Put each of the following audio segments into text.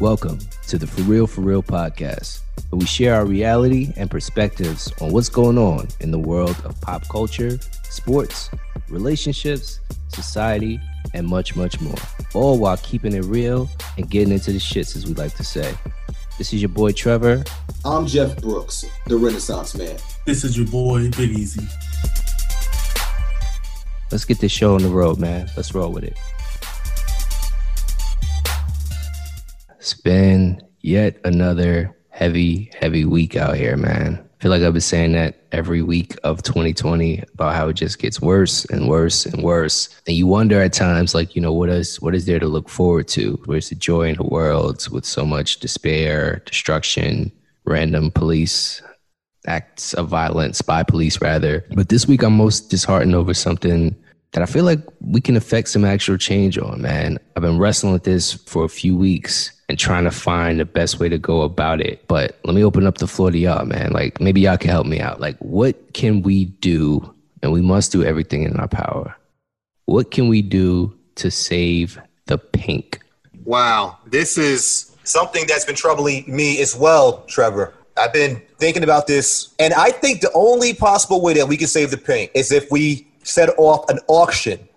Welcome to the For Real For Real podcast, where we share our reality and perspectives on what's going on in the world of pop culture, sports, relationships, society, and much, much more. All while keeping it real and getting into the shits, as we like to say. This is your boy Trevor. I'm Jeff Brooks, the Renaissance man. This is your boy Big Easy. Let's get this show on the road, man. Let's roll with it. It's been yet another heavy, heavy week out here, man. I feel like I've been saying that every week of 2020 about how it just gets worse and worse and worse. And you wonder at times, like, you know, what is what is there to look forward to? Where's the joy in the world with so much despair, destruction, random police acts of violence by police rather. But this week I'm most disheartened over something that I feel like we can affect some actual change on, man. I've been wrestling with this for a few weeks and trying to find the best way to go about it. But let me open up the floor to y'all, man. Like maybe y'all can help me out. Like what can we do? And we must do everything in our power. What can we do to save the Pynk? Wow, this is something that's been troubling me as well, Trevor. I've been thinking about this, and I think the only possible way that we can save the Pynk is if we set off an auction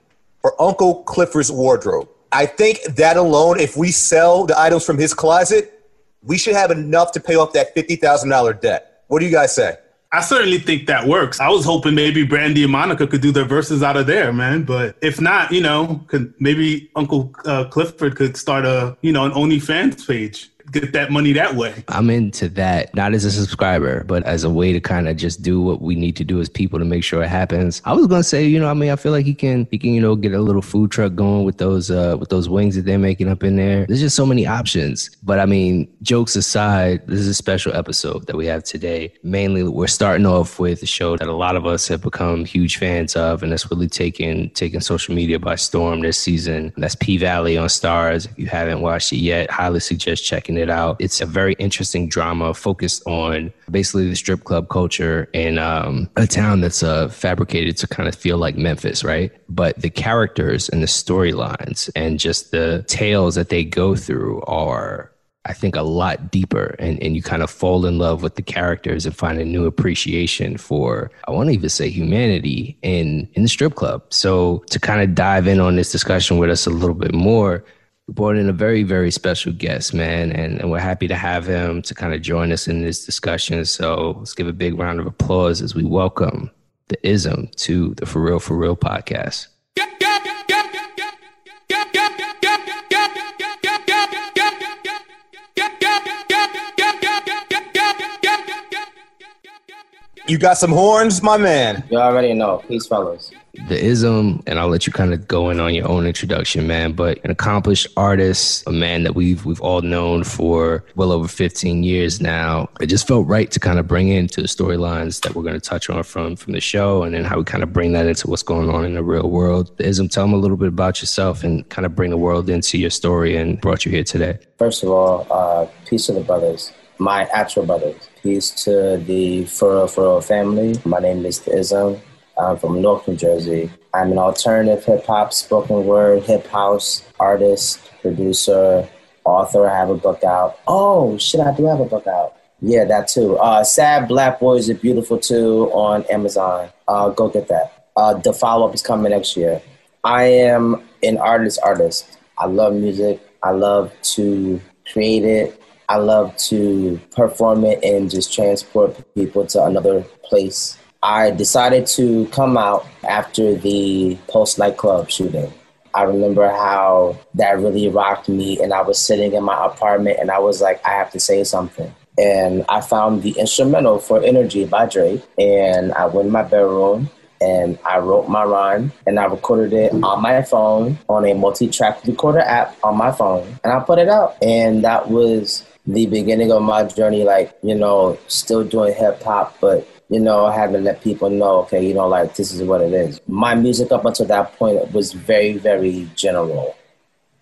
for Uncle Clifford's wardrobe. I think that alone, if we sell the items from his closet, we should have enough to pay off that $50,000 debt. What do you guys say? I certainly think that works. I was hoping maybe Brandy and Monica could do their verses out of there, man. But if not, you know, could maybe Uncle uh, Clifford could start a, you know, an OnlyFans page get that money that way. I'm into that, not as a subscriber, but as a way to kind of just do what we need to do as people to make sure it happens. I was gonna say, you know, I mean, I feel like he can, he can, you know, get a little food truck going with those, uh, with those wings that they're making up in there. There's just so many options. But I mean, jokes aside, this is a special episode that we have today. Mainly, we're starting off with a show that a lot of us have become huge fans of, and that's really taken taken social media by storm this season. That's P Valley on Starz. If you haven't watched it yet, highly suggest checking it out. It's a very interesting drama focused on basically the strip club culture in um, a town that's uh, fabricated to kind of feel like Memphis, right? But the characters and the storylines and just the tales that they go through are I think a lot deeper and, and you kind of fall in love with the characters and find a new appreciation for I want to even say humanity in in the strip club. So to kind of dive in on this discussion with us a little bit more, we brought in a very, very special guest, man, and, and we're happy to have him to kind of join us in this discussion. So let's give a big round of applause as we welcome the IZM to the For Real For Real podcast. You got some horns, my man. You already know. Peace, fellas. The IZM, and I'll let you kind of go in on your own introduction, man. But an accomplished artist, a man that we've we've all known for well over 15 years now. It just felt right to kind of bring into the storylines that we're going to touch on from from the show, and then how we kind of bring that into what's going on in the real world. The IZM, tell them a little bit about yourself and kind of bring the world into your story and brought you here today. First of all, uh, peace to the brothers, my actual brothers. Peace to the Furrow Furrow family. My name is The IZM. I'm from North New Jersey. I'm an alternative hip hop, spoken word, hip house artist, producer, author. I have a book out. Oh, shit, I do have a book out. Yeah, that too. Uh, Sad Black Boys are Beautiful too on Amazon. Uh, go get that. Uh, the follow up is coming next year. I am an artist, artist. I love music. I love to create it. I love to perform it and just transport people to another place. I decided to come out after the Pulse nightclub shooting. I remember how that really rocked me, and I was sitting in my apartment and I was like, I have to say something. And I found the instrumental for Energy by Drake, and I went in my bedroom and I wrote my rhyme and I recorded it on my phone on a multi track recorder app on my phone, and I put it out. And that was the beginning of my journey, like, you know, still doing hip hop, but, you know, having let people know, okay, you know, like, this is what it is. My music up until that point was very, very general.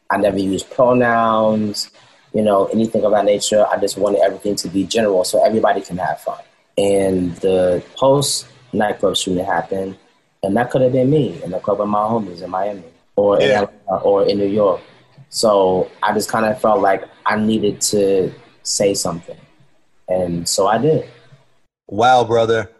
I never used pronouns, you know, anything of that nature. I just wanted everything to be general so everybody can have fun. And the Pulse nightclub shooting happened, and that could have been me in the club with my homies in Miami or, yeah. in, or in New York So I just kind of felt like I needed to say something. And so I did. Wow, brother.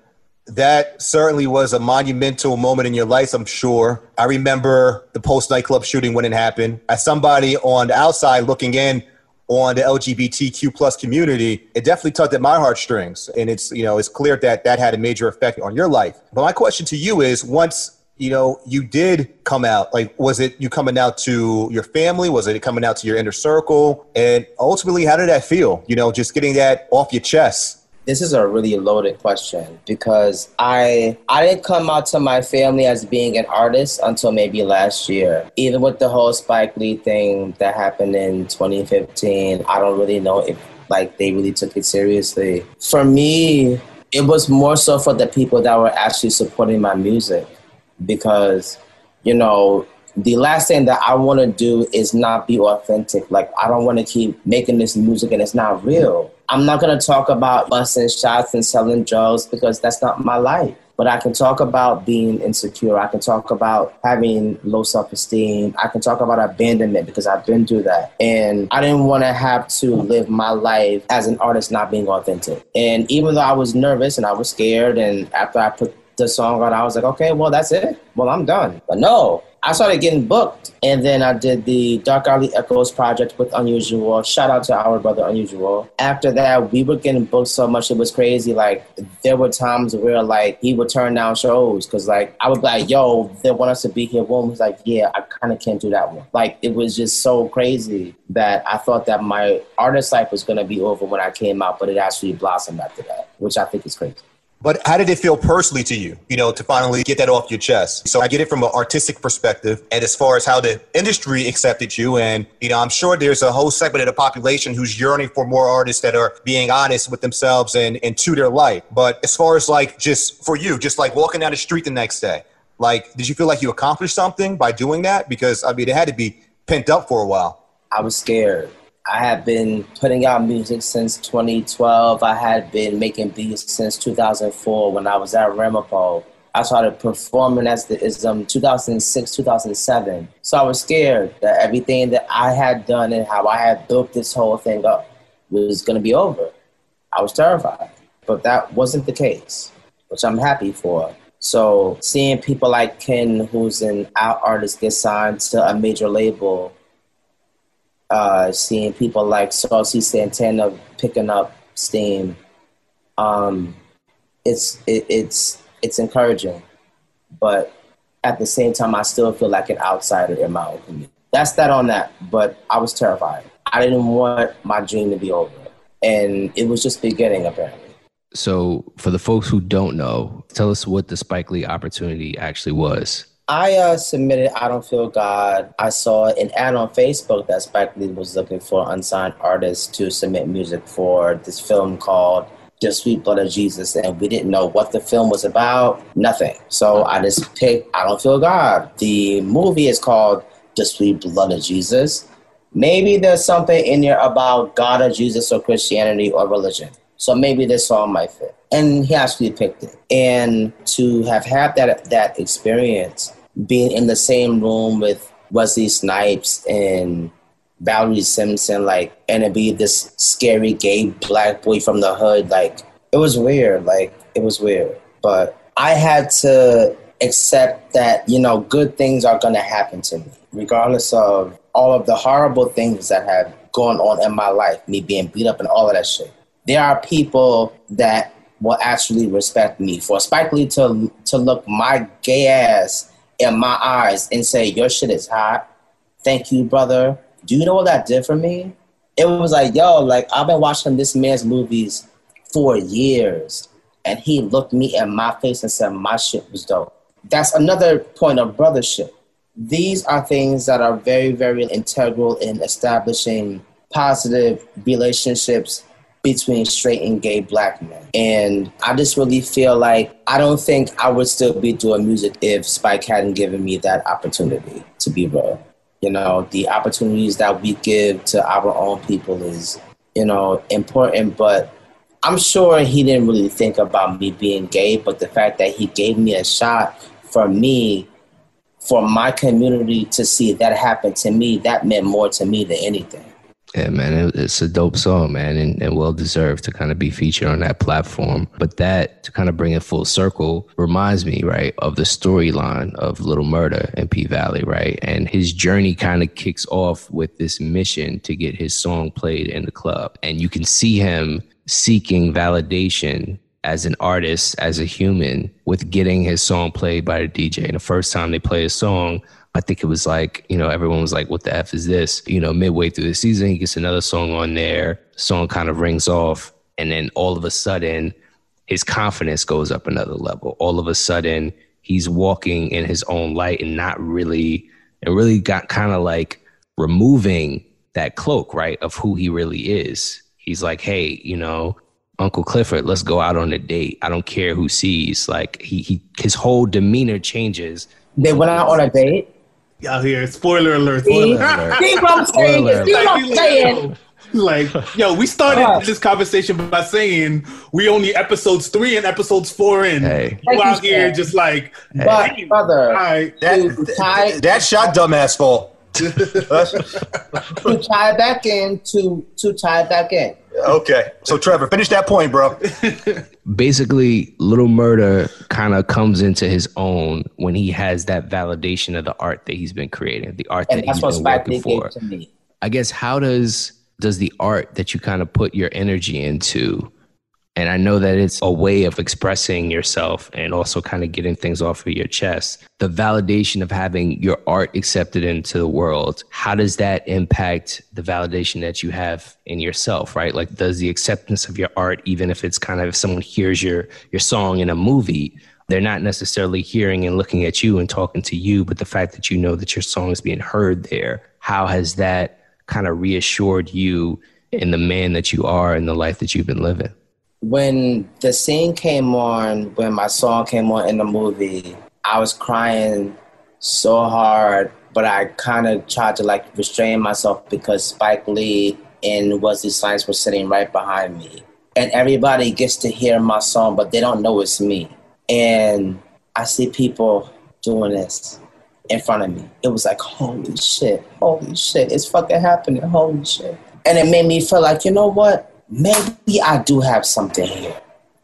That certainly was a monumental moment in your life, I'm sure. I remember the Pulse nightclub shooting when it happened. As somebody on the outside looking in on the LGBTQ plus community, it definitely tugged at my heartstrings. And it's, you know, it's clear that that had a major effect on your life. But my question to you is once, you know, you did come out, like, was it you coming out to your family? Was it coming out to your inner circle? And ultimately, how did that feel? You know, just getting that off your chest? This is a really loaded question because I I didn't come out to my family as being an artist until maybe last year. Even with the whole Spike Lee thing that happened in 2015, I don't really know if like they really took it seriously. For me, it was more so for the people that were actually supporting my music because you know the last thing that I want to do is not be authentic. Like I don't want to keep making this music and it's not real. I'm not going to talk about busting shots and selling drugs because that's not my life. But I can talk about being insecure. I can talk about having low self esteem. I can talk about abandonment because I've been through that. And I didn't want to have to live my life as an artist not being authentic. And even though I was nervous and I was scared, and after I put the song out, I was like, okay, well, that's it. Well, I'm done. But no, I started getting booked. And then I did the Dark Alley Echoes project with Unusual. Shout out to our brother Unusual. After that, we were getting booked so much, it was crazy. Like, there were times where, like, he would turn down shows because, like, I would be like, yo, they want us to be here. One was like, yeah, I kind of can't do that one. Like, it was just so crazy that I thought that my artist life was to be over when I came out, but it actually blossomed after that, which I think is crazy. But how did it feel personally to you, you know, to finally get that off your chest? So I get it from an artistic perspective and as far as how the industry accepted you. And, you know, I'm sure there's a whole segment of the population who's yearning for more artists that are being honest with themselves and, and to their life. But as far as like just for you, just like walking down the street the next day, like, did you feel like you accomplished something by doing that? Because, I mean, it had to be pent up for a while. I was scared. I have been putting out music since 2012. I had been making beats since 2004 when I was at Ramapo. I started performing as the IZM um, 2006, 2007. So I was scared that everything that I had done and how I had built this whole thing up was going to be over. I was terrified, but that wasn't the case, which I'm happy for. So seeing people like Ken, who's an out artist, get signed to a major label uh, seeing people like Saucy Santana picking up steam, um, it's it, it's it's encouraging, but at the same time, I still feel like an outsider in my community. That's that on that. But I was terrified. I didn't want my dream to be over, and it was just beginning apparently. So, for the folks who don't know, tell us what the Spike Lee opportunity actually was. I uh, submitted I Don't Feel God. I saw an ad on Facebook that Spike Lee was looking for unsigned artists to submit music for this film called The Sweet Blood of Jesus. And we didn't know what the film was about, nothing. So I just picked I Don't Feel God. The movie is called The Sweet Blood of Jesus. Maybe there's something in there about God or Jesus or Christianity or religion. So maybe this song might fit. And he actually picked it. And to have had that that experience, being in the same room with Wesley Snipes and Valerie Simpson, like, and to be this scary gay black boy from the hood, like, it was weird. Like, it was weird. But I had to accept that, you know, good things are going to happen to me, regardless of all of the horrible things that have gone on in my life, me being beat up and all of that shit there are people that will actually respect me. For Spike Lee to to look my gay ass in my eyes and say, Your shit is hot. Thank you, brother. Do you know what that did for me? It was like, yo, like I've been watching this man's movies for years. And he looked me in my face and said my shit was dope. That's another point of brothership. These are things that are very, very integral in establishing positive relationships between straight and gay black men. And I just really feel like I don't think I would still be doing music if Spike hadn't given me that opportunity to be real. You know, the opportunities that we give to our own people is, you know, important, but I'm sure he didn't really think about me being gay, but the fact that he gave me a shot for me for my community to see that happen to me, that meant more to me than anything. Yeah, man, it's a dope song, man, and, and well deserved to kind of be featured on that platform. But that, to kind of bring it full circle, reminds me, right, of the storyline of Little Murda and P Valley, right? And his journey kind of kicks off with this mission to get his song played in the club. And you can see him seeking validation as an artist, as a human, with getting his song played by the DJ. And the first time they play a song, I think it was like, you know, everyone was like, what the F is this? You know, midway through the season, he gets another song on there. Song kind of rings off. And then all of a sudden, his confidence goes up another level. All of a sudden, he's walking in his own light and not really, and really got kind of like removing that cloak, right, of who he really is. He's like, hey, you know, Uncle Clifford, let's go out on a date. I don't care who sees. Like he, he his whole demeanor changes. They went out on a date out here. Spoiler alert. Spoiler alert. See what I'm saying? See what I'm saying? Like, yo, we started uh, this conversation by saying we only episodes three and episodes four in. Hey. You out here just like, but, brother, right. that, tie, that shot dumbass fall. To tie it back in, to to tie back in. Okay. So Trevor, finish that point, bro. Basically, Little Murda kind of comes into his own when he has that validation of the art that he's been creating, the art and that he's been working for. I guess how does does the art that you kind of put your energy into and I know that it's a way of expressing yourself and also kind of getting things off of your chest. The validation of having your art accepted into the world, how does that impact the validation that you have in yourself, right? Like does the acceptance of your art, even if it's kind of if someone hears your your song in a movie, they're not necessarily hearing and looking at you and talking to you, but the fact that you know that your song is being heard there, how has that kind of reassured you in the man that you are and the life that you've been living? When the scene came on, when my song came on in the movie, I was crying so hard, but I kind of tried to like restrain myself because Spike Lee and Wesley Snipes were sitting right behind me. And everybody gets to hear my song, but they don't know it's me. And I see people doing this in front of me. It was like, holy shit, holy shit, it's fucking happening, holy shit. And it made me feel like, you know what? Maybe I do have something here.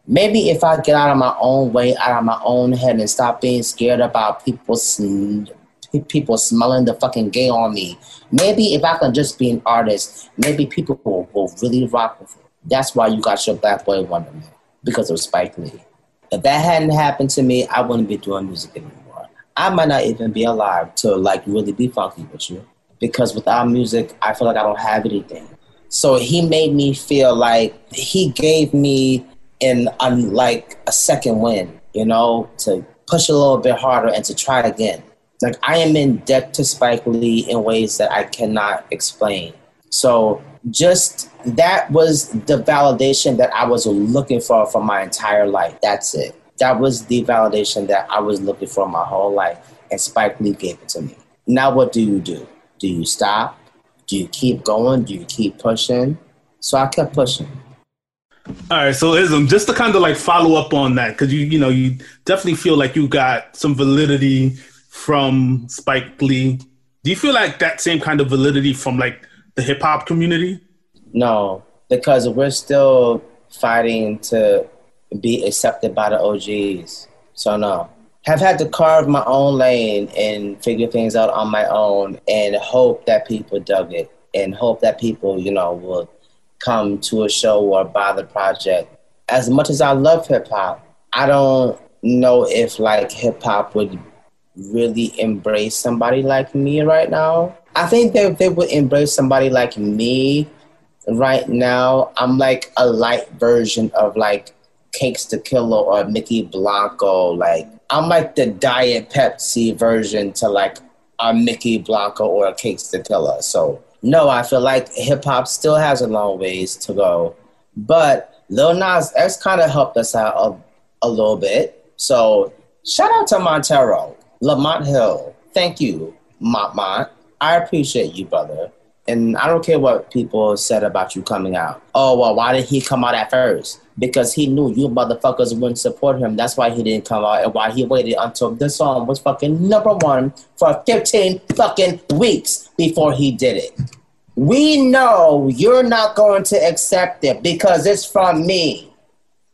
Maybe if I get out of my own way, out of my own head, and stop being scared about people sn- people smelling the fucking gay on me. Maybe if I can just be an artist, maybe people will, will really rock with it. That's why you got your Black Boy Wonderment because of Spike Lee. If that hadn't happened to me, I wouldn't be doing music anymore. I might not even be alive to like really be funky with you because without music, I feel like I don't have anything. So he made me feel like he gave me in like a second win, you know, to push a little bit harder and to try again. Like I am in debt to Spike Lee in ways that I cannot explain. So just that was the validation that I was looking for for my entire life. That's it. That was the validation that I was looking for my whole life, and Spike Lee gave it to me. Now, what do you do? Do you stop? Do you keep going? Do you keep pushing? So I kept pushing. All right, so IZM, just to kind of like follow up on that, because you you know you definitely feel like you got some validity from Spike Lee. Do you feel like that same kind of validity from like the hip hop community? No, because we're still fighting to be accepted by the OGs. So no have had to carve my own lane and figure things out on my own and hope that people dug it and hope that people, you know, will come to a show or buy the project. As much as I love hip hop, I don't know if like hip hop would really embrace somebody like me right now. I think that they would embrace somebody like me right now, I'm like a light version of like Cakes da Killa or Mykki Blanco, like I'm like the diet Pepsi version to like a Mykki Blanco or a Cakes da So no, I feel like hip hop still has a long ways to go, but Lil Nas X kind of helped us out a, a little bit. So shout out to Montero, Lamont Hill. Thank you, Mont Mont. I appreciate you, brother. And I don't care what people said about you coming out. Oh, well, why did he come out at first? Because he knew you motherfuckers wouldn't support him. That's why he didn't come out and why he waited until this song was fucking number one for 15 fucking weeks before he did it. We know you're not going to accept it because it's from me.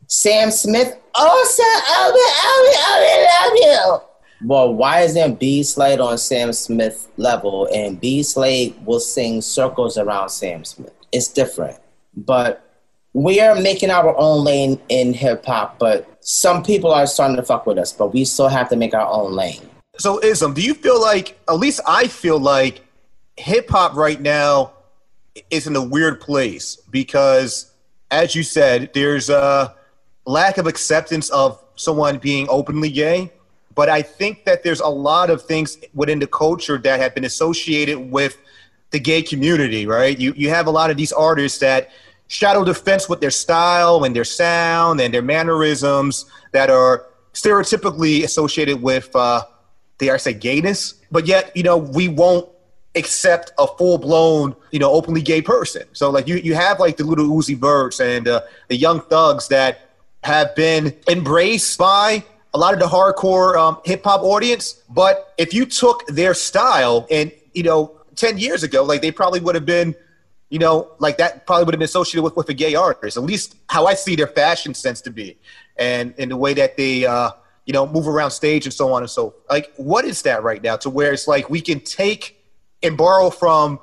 Sam Smith, oh, Sam, I love you, I love you. Well, why isn't B Slade on Sam Smith level and B Slade will sing circles around Sam Smith? It's different. But we are making our own lane in hip hop, but some people are starting to fuck with us, but we still have to make our own lane. So, IZM, do you feel like, at least I feel like hip hop right now is in a weird place because, as you said, there's a lack of acceptance of someone being openly gay but I think that there's a lot of things within the culture that have been associated with the gay community, right? You you have a lot of these artists that shadow defense with their style and their sound and their mannerisms that are stereotypically associated with, uh, dare I say, gayness. But yet, you know, we won't accept a full blown, you know, openly gay person. So like you you have like the little Uzi Verts and uh, the Young Thugs that have been embraced by a lot of the hardcore um, hip hop audience. But if you took their style and, you know, 10 years ago, like they probably would have been, you know, like that probably would have been associated with, with a gay artist, at least how I see their fashion sense to be and in the way that they, uh, you know, move around stage and so on and so. Like, what is that right now to where it's like we can take and borrow from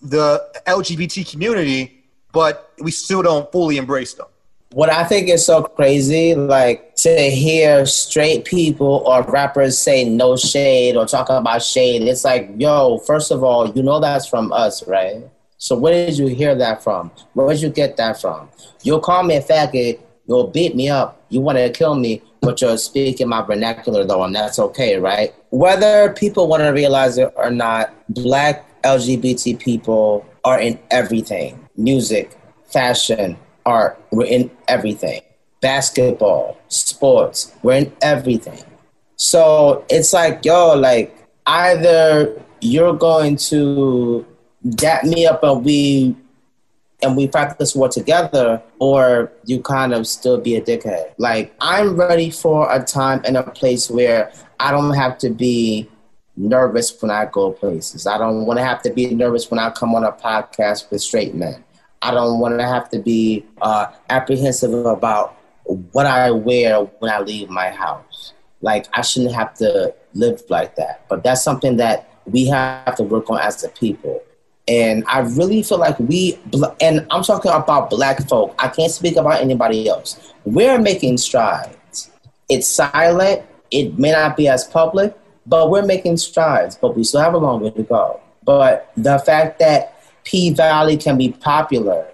the LGBT community, but we still don't fully embrace them? what I think is so crazy, like to hear straight people or rappers say no shade or talk about shade, it's like, yo, first of all, you know that's from us, right? So where did you hear that from? Where did you get that from? You'll call me a faggot, you'll beat me up, you want to kill me, but you're speaking my vernacular though, and that's okay, right? Whether people want to realize it or not, black LGBT people are in everything music, fashion, art, we're in everything. Basketball, sports, we're in everything. So it's like, yo, like either you're going to dap me up and we and we fight this war together, or you kind of still be a dickhead. Like I'm ready for a time and a place where I don't have to be nervous when I go places. I don't want to have to be nervous when I come on a podcast with straight men. I don't want to have to be uh, apprehensive about what I wear when I leave my house. Like I shouldn't have to live like that. But that's something that we have to work on as a people. And I really feel like we, and I'm talking about black folk. I can't speak about anybody else. We're making strides. It's silent. It may not be as public, but we're making strides. But we still have a long way to go. But the fact that P Valley can be popular,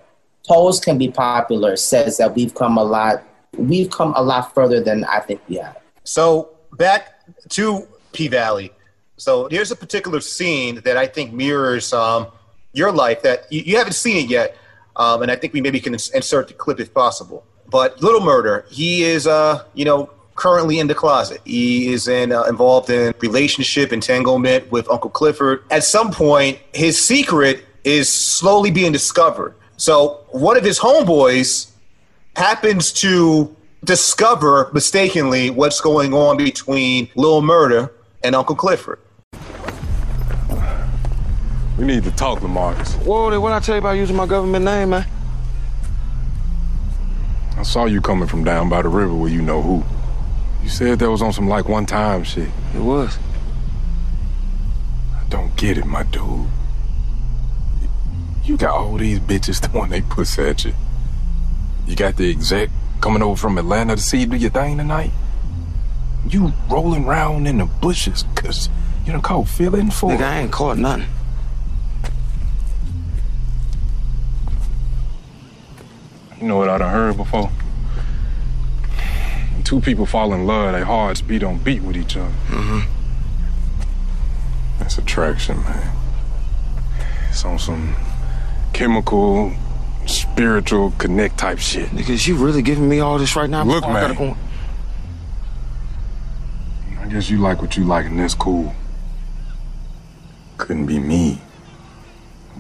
Pose can be popular, says that we've come a lot, we've come a lot further than I think we have. So back to P Valley. So here's a particular scene that I think mirrors um, your life that you, you, haven't seen it yet, um, and I think we maybe can insert the clip if possible. But Little Murda, he is, uh, you know, currently in the closet. He is in, uh, involved in relationship entanglement with Uncle Clifford. At some point, his secret is slowly being discovered. So one of his homeboys happens to discover mistakenly what's going on between Lil Murda and Uncle Clifford. We need to talk, Lamarcus. Whoa, what I tell you about using my government name, man? I saw you coming from down by the river where you know who. You said that was on some like one time shit. It was. I don't get it, my dude. You got all these bitches throwing they pussy at you. You got the exec coming over from Atlanta to see you do your thing tonight. You rolling around in the bushes cause you done caught feeling for Nigga, I ain't caught nothing. You know what I done heard before? When two people fall in love, their hearts beat on beat with each other. Mm-hmm. That's attraction, man. It's on some chemical, spiritual connect type shit. Niggas, you really giving me all this right now? Look, oh, man. I, go I guess you like what you like, and that's cool. Couldn't be me.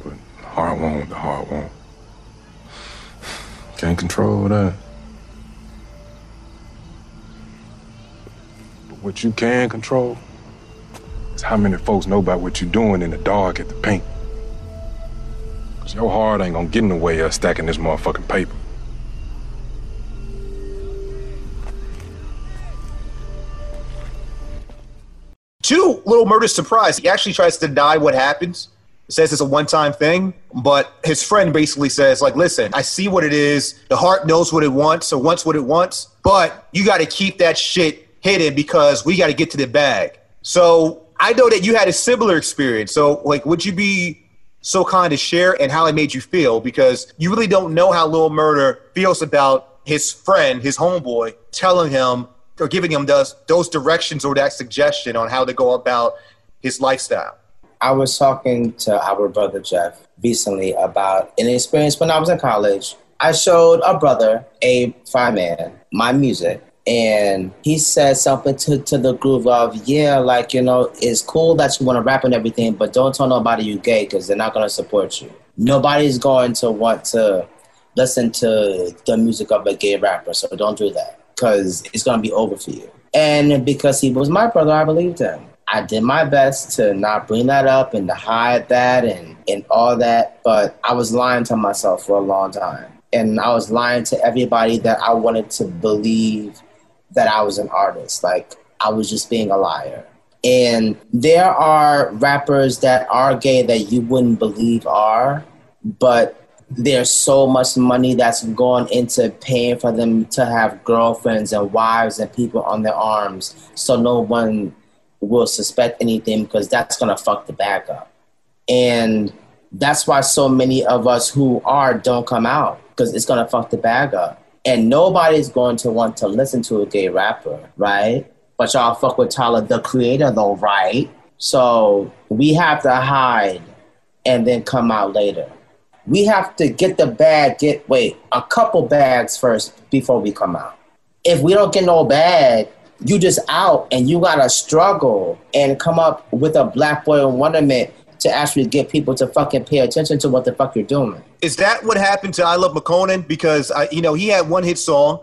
But the heart won't, the heart won't. Can't control that. But what you can control is how many folks know about what you're doing in the dark at the paint. Cause your heart ain't gonna get in the way of stacking this motherfucking paper. Two Little Murda's surprise, he actually tries to deny what happens. Says it's a one-time thing, but his friend basically says, like, listen, I see what it is. The heart knows what it wants or wants what it wants, but you got to keep that shit hidden because we got to get to the bag. So I know that you had a similar experience. So, like, would you be so kind to share and how it made you feel? Because you really don't know how Lil Murda feels about his friend, his homeboy, telling him or giving him those those directions or that suggestion on how to go about his lifestyle. I was talking to our brother Jeff recently about an experience when I was in college. I showed a brother, a fireman, my music, and he said something to, to the groove of, yeah, like, you know, it's cool that you want to rap and everything, but don't tell nobody you gay because they're not going to support you. Nobody's going to want to listen to the music of a gay rapper, so don't do that because it's going to be over for you. And because he was my brother, I believed him. I did my best to not bring that up and to hide that and, and all that, but I was lying to myself for a long time. And I was lying to everybody that I wanted to believe that I was an artist. Like, I was just being a liar. And there are rappers that are gay that you wouldn't believe are, but there's so much money that's gone into paying for them to have girlfriends and wives and people on their arms so no one will suspect anything because that's going to fuck the bag up. And that's why so many of us who are don't come out because it's going to fuck the bag up. And nobody's going to want to listen to a gay rapper, right? But y'all fuck with Tyler, the creator, though, right? So we have to hide and then come out later. We have to get the bag, get, wait, a couple bags first before we come out. If we don't get no bag, you just out and you gotta struggle and come up with a black boy wonderment to actually get people to fucking pay attention to what the fuck you're doing. Is that what happened to iLoveMakonnen? Because I, you know, he had one hit song,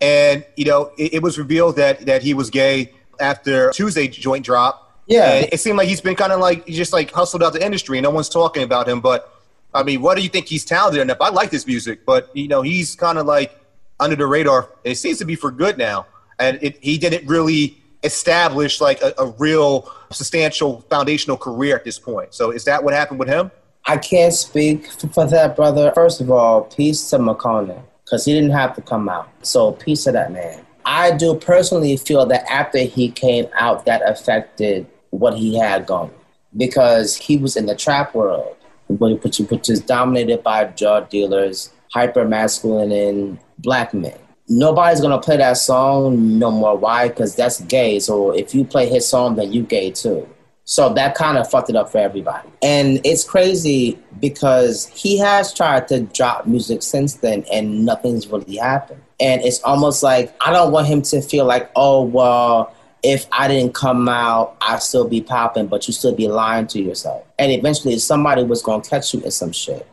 and you know, it, it was revealed that that he was gay after Tuesday joint drop. Yeah, And it seemed like he's been kind of like he just like hustled out the industry, and no one's talking about him. But I mean, what do you think he's talented enough? I like this music, but you know, he's kind of like under the radar. It seems to be for good now, and it, he didn't really establish like a, a real substantial foundational career at this point. So, is that what happened with him? I can't speak for that brother. First of all, peace to Makonnen because he didn't have to come out. So peace to that man. I do personally feel that after he came out, that affected what he had going because he was in the trap world, which, which is dominated by drug dealers, hyper masculine, and black men. Nobody's gonna play that song no more. Why? Because that's gay. So if you play his song, then you gay too. So that kind of fucked it up for everybody. And it's crazy because he has tried to drop music since then and nothing's really happened. And it's almost like I don't want him to feel like, oh, well, if I didn't come out, I'd still be popping, but you still be lying to yourself. And eventually somebody was to catch you in some shit.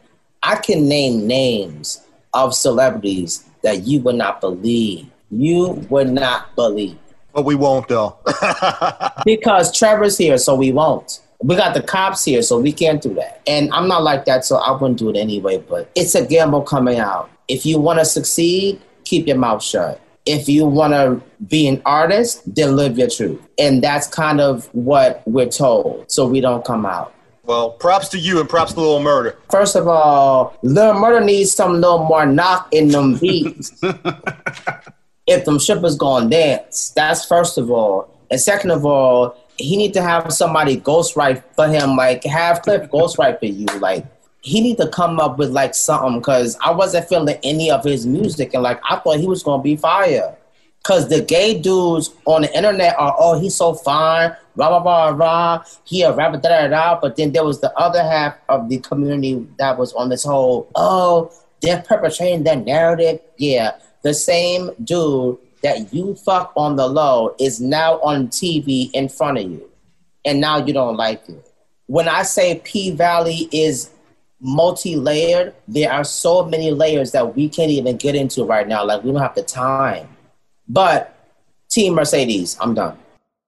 I can name names of celebrities that you would not believe. You would not believe But we won't though. because Trevor's here, so we won't. We got the cops here, so we can't do that. And I'm not like that, so I wouldn't do it anyway. But it's a gamble coming out. If you want to succeed, keep your mouth shut. If you want to be an artist, then live your truth. And that's kind of what we're told, so we don't come out. Well, props to you and props to Little Murda. First of all, Lil Murda needs some little more knock in them beats. if them shippers gonna dance, that's first of all. And second of all, he need to have somebody ghostwrite for him, like have Cliff ghostwrite for you. Like he need to come up with like something because I wasn't feeling any of his music and like I thought he was gonna be fire. Cause the gay dudes on the internet are, oh, he's so fine, rah rah rah. He a rapper, da da da. But then there was the other half of the community that was on this whole, oh, they're perpetrating that narrative. Yeah, the same dude that you fuck on the low is now on TV in front of you, and now you don't like it. When I say P Valley is multi-layered. There are so many layers that we can't even get into right now. Like we don't have the time. But Team Mercedes, I'm done.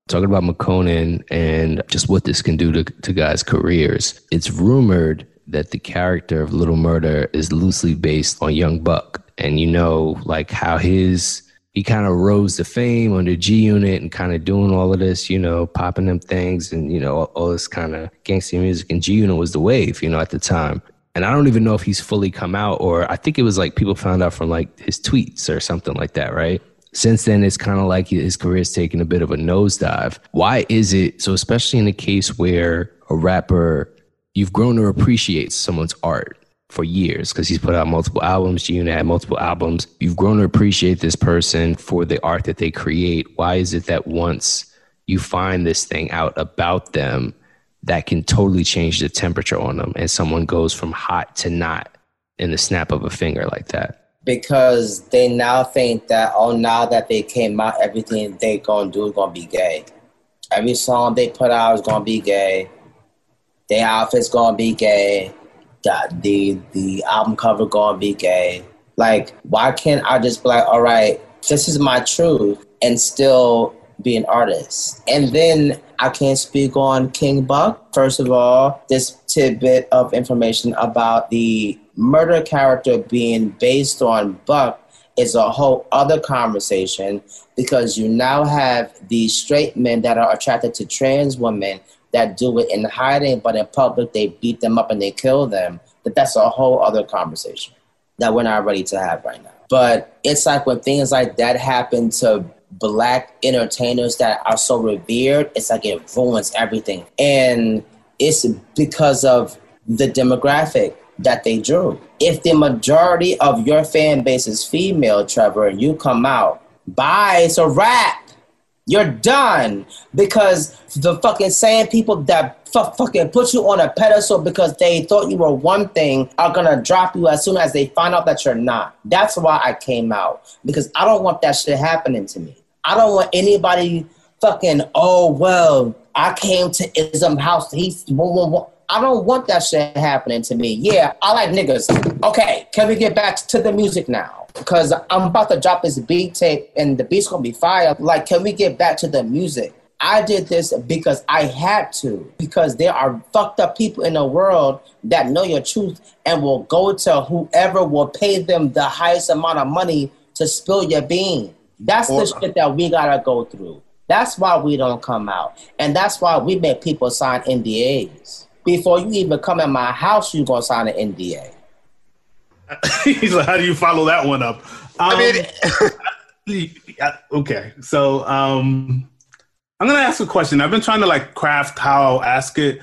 Talking about Makonnen and just what this can do to, to guys' careers. It's rumored that the character of Little Murda is loosely based on Young Buck. And you know, like how his he kind of rose to fame under G Unit and kind of doing all of this, you know, popping them things and, you know, all, all this kind of gangster music. And G Unit was the wave, you know, at the time. And I don't even know if he's fully come out or I think it was like people found out from like his tweets or something like that, right? Since then, it's kind of like his career career's taken a bit of a nosedive. Why is it so, especially in a case where a rapper, you've grown to appreciate someone's art? for years because he's put out multiple albums. G Unit had multiple albums. You've grown to appreciate this person for the art that they create. Why is it that once you find this thing out about them, that can totally change the temperature on them and someone goes from hot to not in the snap of a finger like that? Because they now think that, oh, now that they came out, everything they gonna do is gonna be gay. Every song they put out is gonna be gay. Their outfit's gonna be gay that the the album cover gonna be gay. Like, why can't I just be like, all right, this is my truth and still be an artist? And then I can't speak on King Buck. First of all, this tidbit of information about the murder character being based on Buck is a whole other conversation because you now have these straight men that are attracted to trans women that do it in hiding, but in public they beat them up and they kill them. But that's a whole other conversation that we're not ready to have right now. But it's like when things like that happen to black entertainers that are so revered, it's like it ruins everything. And it's because of the demographic that they drew. If the majority of your fan base is female, Trevor, and you come out, bye, it's a wrap. You're done because the fucking same people that f- fucking put you on a pedestal because they thought you were one thing are gonna drop you as soon as they find out that you're not. That's why I came out because I don't want that shit happening to me. I don't want anybody fucking. Oh well, I came to IZM house. He's. I don't want that shit happening to me. Yeah, I like niggas. Okay, can we get back to the music now? Because I'm about to drop this beat tape and the beat's gonna be fire. Like, can we get back to the music? I did this because I had to, because there are fucked up people in the world that know your truth and will go to whoever will pay them the highest amount of money to spill your bean. That's or, the shit that we gotta go through. That's why we don't come out. And that's why we make people sign NDAs before you even come in my house, you're gonna sign an NDA. He's like, how do you follow that one up? Um, I mean, okay, so um, I'm gonna ask a question. I've been trying to like craft how I'll ask it.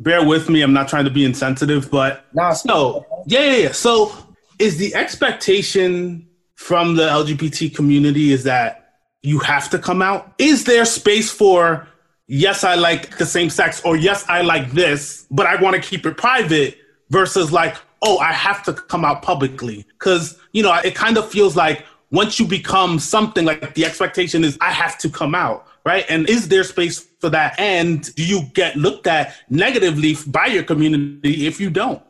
Bear with me. I'm not trying to be insensitive, but no, so yeah, yeah, yeah. So is the expectation from the LGBT community is that you have to come out? Is there space for yes, I like the same sex, or yes, I like this, but I want to keep it private versus like, oh, I have to come out publicly. Cause, you know, it kind of feels like once you become something, like the expectation is I have to come out, right? And is there space for that? And do you get looked at negatively by your community if you don't?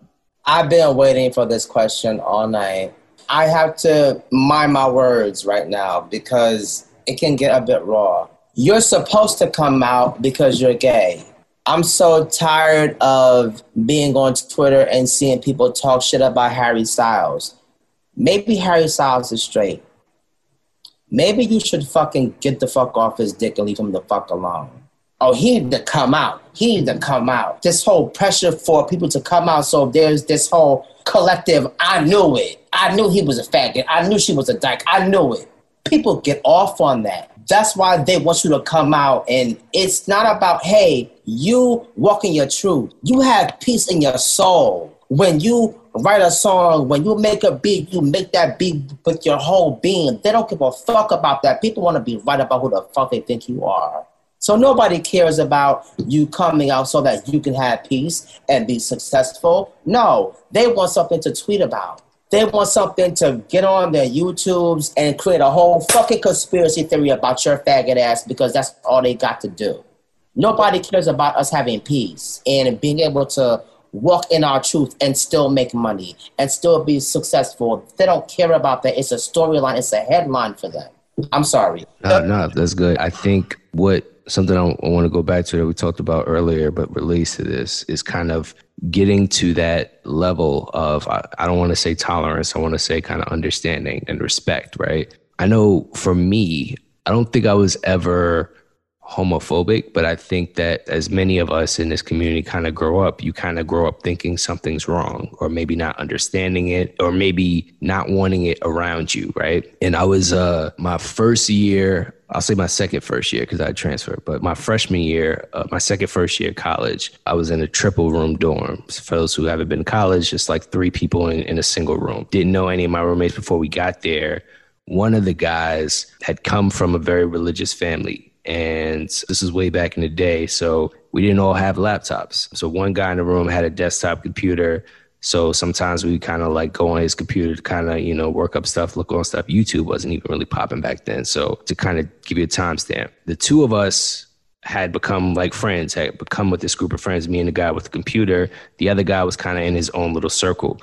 I've been waiting for this question all night. I have to mind my words right now because it can get a bit raw you're supposed to come out because you're gay. I'm so tired of being on Twitter and seeing people talk shit about Harry Styles. Maybe Harry Styles is straight. Maybe you should fucking get the fuck off his dick and leave him the fuck alone. Oh, he need to come out. He need to come out. This whole pressure for people to come out. So there's this whole collective. I knew it. I knew he was a faggot. I knew she was a dyke. I knew it. People get off on that. That's why they want you to come out. And it's not about, hey, you walking your truth. You have peace in your soul. When you write a song, when you make a beat, you make that beat with your whole being. They don't give a fuck about that. People want to be right about who the fuck they think you are. So nobody cares about you coming out so that you can have peace and be successful. No, they want something to tweet about. They want something to get on their YouTubes and create a whole fucking conspiracy theory about your faggot ass because that's all they got to do. Nobody cares about us having peace and being able to walk in our truth and still make money and still be successful. They don't care about that. It's a storyline, it's a headline for them. I'm sorry. No, no, that's good. I think what something I, I want to go back to that we talked about earlier, but relates to this is kind of getting to that level of, I, I don't want to say tolerance, I want to say kind of understanding and respect, right? I know for me, I don't think I was ever homophobic, but I think that as many of us in this community kind of grow up, you kind of grow up thinking something's wrong, or maybe not understanding it, or maybe not wanting it around you, right? And I was uh my first year, I'll say my second first year because I transferred, but my freshman year, uh, my second first year of college, I was in a triple room dorm. For those who haven't been to college, just like three people in, in a single room. Didn't know any of my roommates before we got there. One of the guys had come from a very religious family and this is way back in the day. So we didn't all have laptops. So one guy in the room had a desktop computer. So sometimes we kind of like go on his computer to kind of, you know, work up stuff, look on stuff. YouTube wasn't even really popping back then. So to kind of give you a timestamp, the two of us had become like friends, had become with this group of friends, me and the guy with the computer. The other guy was kind of in his own little circle.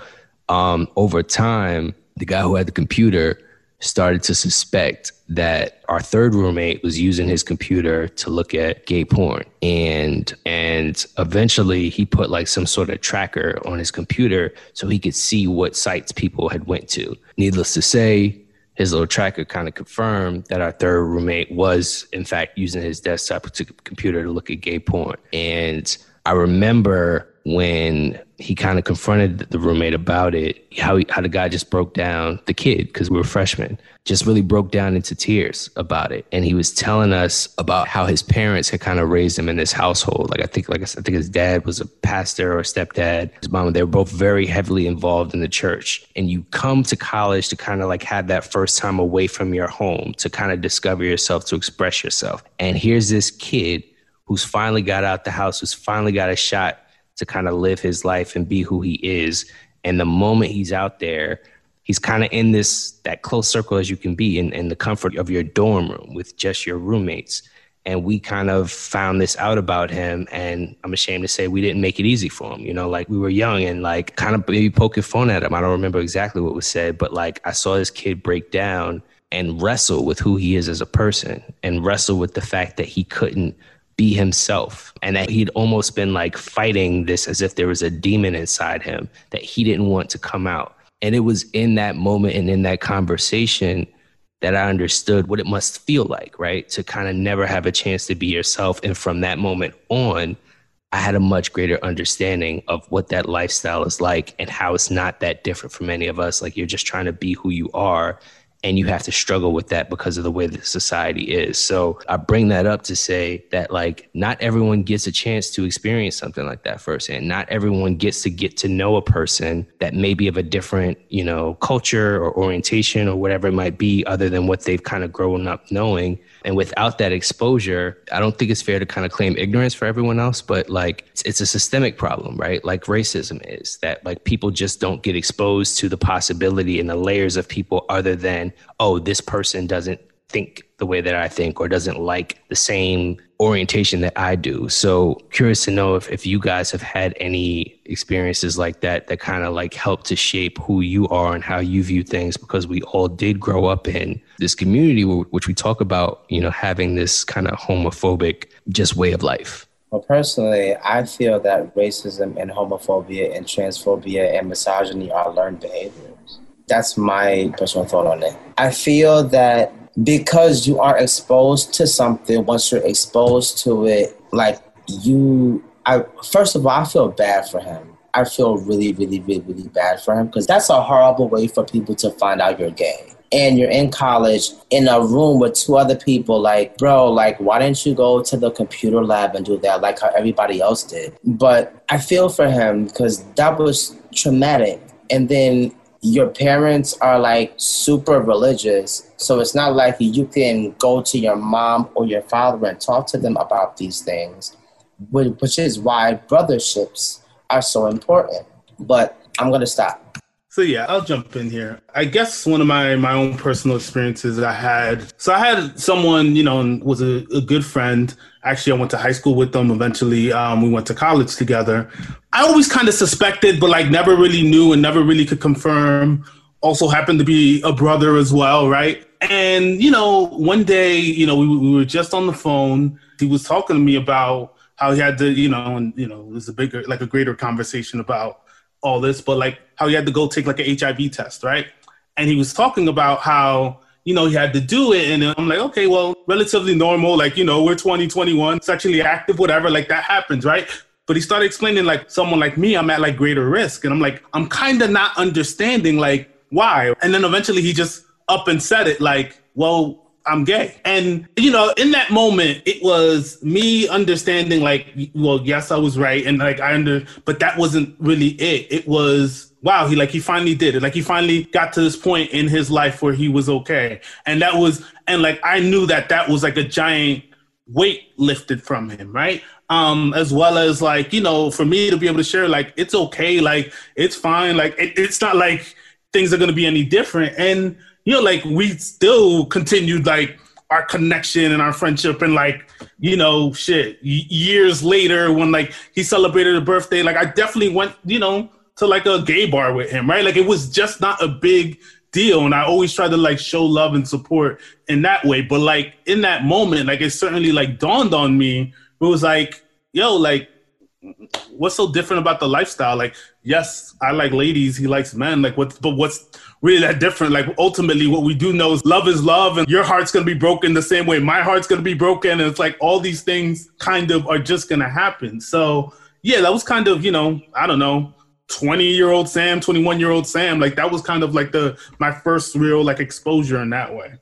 Um, over time, the guy who had the computer started to suspect that our third roommate was using his computer to look at gay porn. And and eventually he put like some sort of tracker on his computer so he could see what sites people had went to. Needless to say his little tracker kind of confirmed that our third roommate was in fact using his desktop computer to look at gay porn. And i remember when he kind of confronted the roommate about it, how he, how the guy just broke down, the kid, because we were freshmen, just really broke down into tears about it. And he was telling us about how his parents had kind of raised him in this household. Like I think, like I said, I think his dad was a pastor or a stepdad. His mom, they were both very heavily involved in the church. And you come to college to kind of like have that first time away from your home to kind of discover yourself, to express yourself. And here's this kid who's finally got out the house, who's finally got a shot to kind of live his life and be who he is. And the moment he's out there, he's kind of in this that close circle as you can be in, in the comfort of your dorm room with just your roommates. And we kind of found this out about him. And I'm ashamed to say we didn't make it easy for him. You know, like we were young and like kind of maybe poking fun at him. I don't remember exactly what was said, but like I saw this kid break down and wrestle with who he is as a person and wrestle with the fact that he couldn't be himself and that he'd almost been like fighting this as if there was a demon inside him that he didn't want to come out. And it was in that moment and in that conversation that I understood what it must feel like, right? To kind of never have a chance to be yourself. And from that moment on, I had a much greater understanding of what that lifestyle is like and how it's not that different from any of us. Like you're just trying to be who you are and you have to struggle with that because of the way that society is. So I bring that up to say that like not everyone gets a chance to experience something like that firsthand. Not everyone gets to get to know a person that may be of a different, you know, culture or orientation or whatever it might be other than what they've kind of grown up knowing. And without that exposure, I don't think it's fair to kind of claim ignorance for everyone else, but like it's, it's a systemic problem, right? Like racism is that like people just don't get exposed to the possibility and the layers of people other than, oh, this person doesn't think the way that I think or doesn't like the same orientation that I do. So curious to know if, if you guys have had any experiences like that that kind of like help to shape who you are and how you view things because we all did grow up in this community which we talk about, you know, having this kind of homophobic just way of life. Well, personally, I feel that racism and homophobia and transphobia and misogyny are learned behaviors. That's my personal thought on it. I feel that because you are exposed to something once you're exposed to it like you i first of all i feel bad for him. I feel really really really really bad for him because that's a horrible way for people to find out you're gay and you're in college in a room with two other people like bro like why didn't you go to the computer lab and do that like how everybody else did? But i feel for him because that was traumatic. And then your parents are like super religious. So it's not like you can go to your mom or your father and talk to them about these things, which is why brotherships are so important. But I'm going to stop. So yeah, I'll jump in here. I guess one of my my own personal experiences that I had. So I had someone, you know, was a, a good friend. Actually, I went to high school with them. Eventually, um, we went to college together. I always kind of suspected, but like never really knew and never really could confirm. Also happened to be a brother as well, right? And you know, one day, you know, we, we were just on the phone. He was talking to me about how he had to, you know, and you know, it was a bigger, like a greater conversation about all this, but like how he had to go take like an HIV test, right? And he was talking about how you know, he had to do it. And I'm like, okay, well, relatively normal. Like, you know, we're 2021, sexually active, whatever. Like that happens, right? But he started explaining like someone like me, I'm at like greater risk. And I'm like, I'm kind of not understanding like why. And then eventually he just up and said it like, well, I'm gay. And, you know, in that moment, it was me understanding, like, well, yes, I was right. And, like, I under, but that wasn't really it. It was, wow, he, like, he finally did it. Like, he finally got to this point in his life where he was okay. And that was, and, like, I knew that that was, like, a giant weight lifted from him, right? Um, as well as, like, you know, for me to be able to share, like, it's okay. Like, it's fine. Like, it, it's not like things are going to be any different. And, you know, like we still continued like our connection and our friendship and like, you know, shit. years later, when like he celebrated a birthday, like I definitely went, you know, to like a gay bar with him, right? Like it was just not a big deal. And I always try to like show love and support in that way. But like in that moment, like it certainly like dawned on me. It was like, yo, like what's so different about the lifestyle? Like, yes, I like ladies, he likes men. Like, what's but what's really that different? Like, ultimately, what we do know is love is love, and your heart's gonna be broken the same way my heart's gonna be broken, and it's like all these things kind of are just gonna happen. So, yeah, that was kind of you know, I don't know. 20 year old Sam, 21 year old Sam, like that was kind of like the my first real like exposure in that way.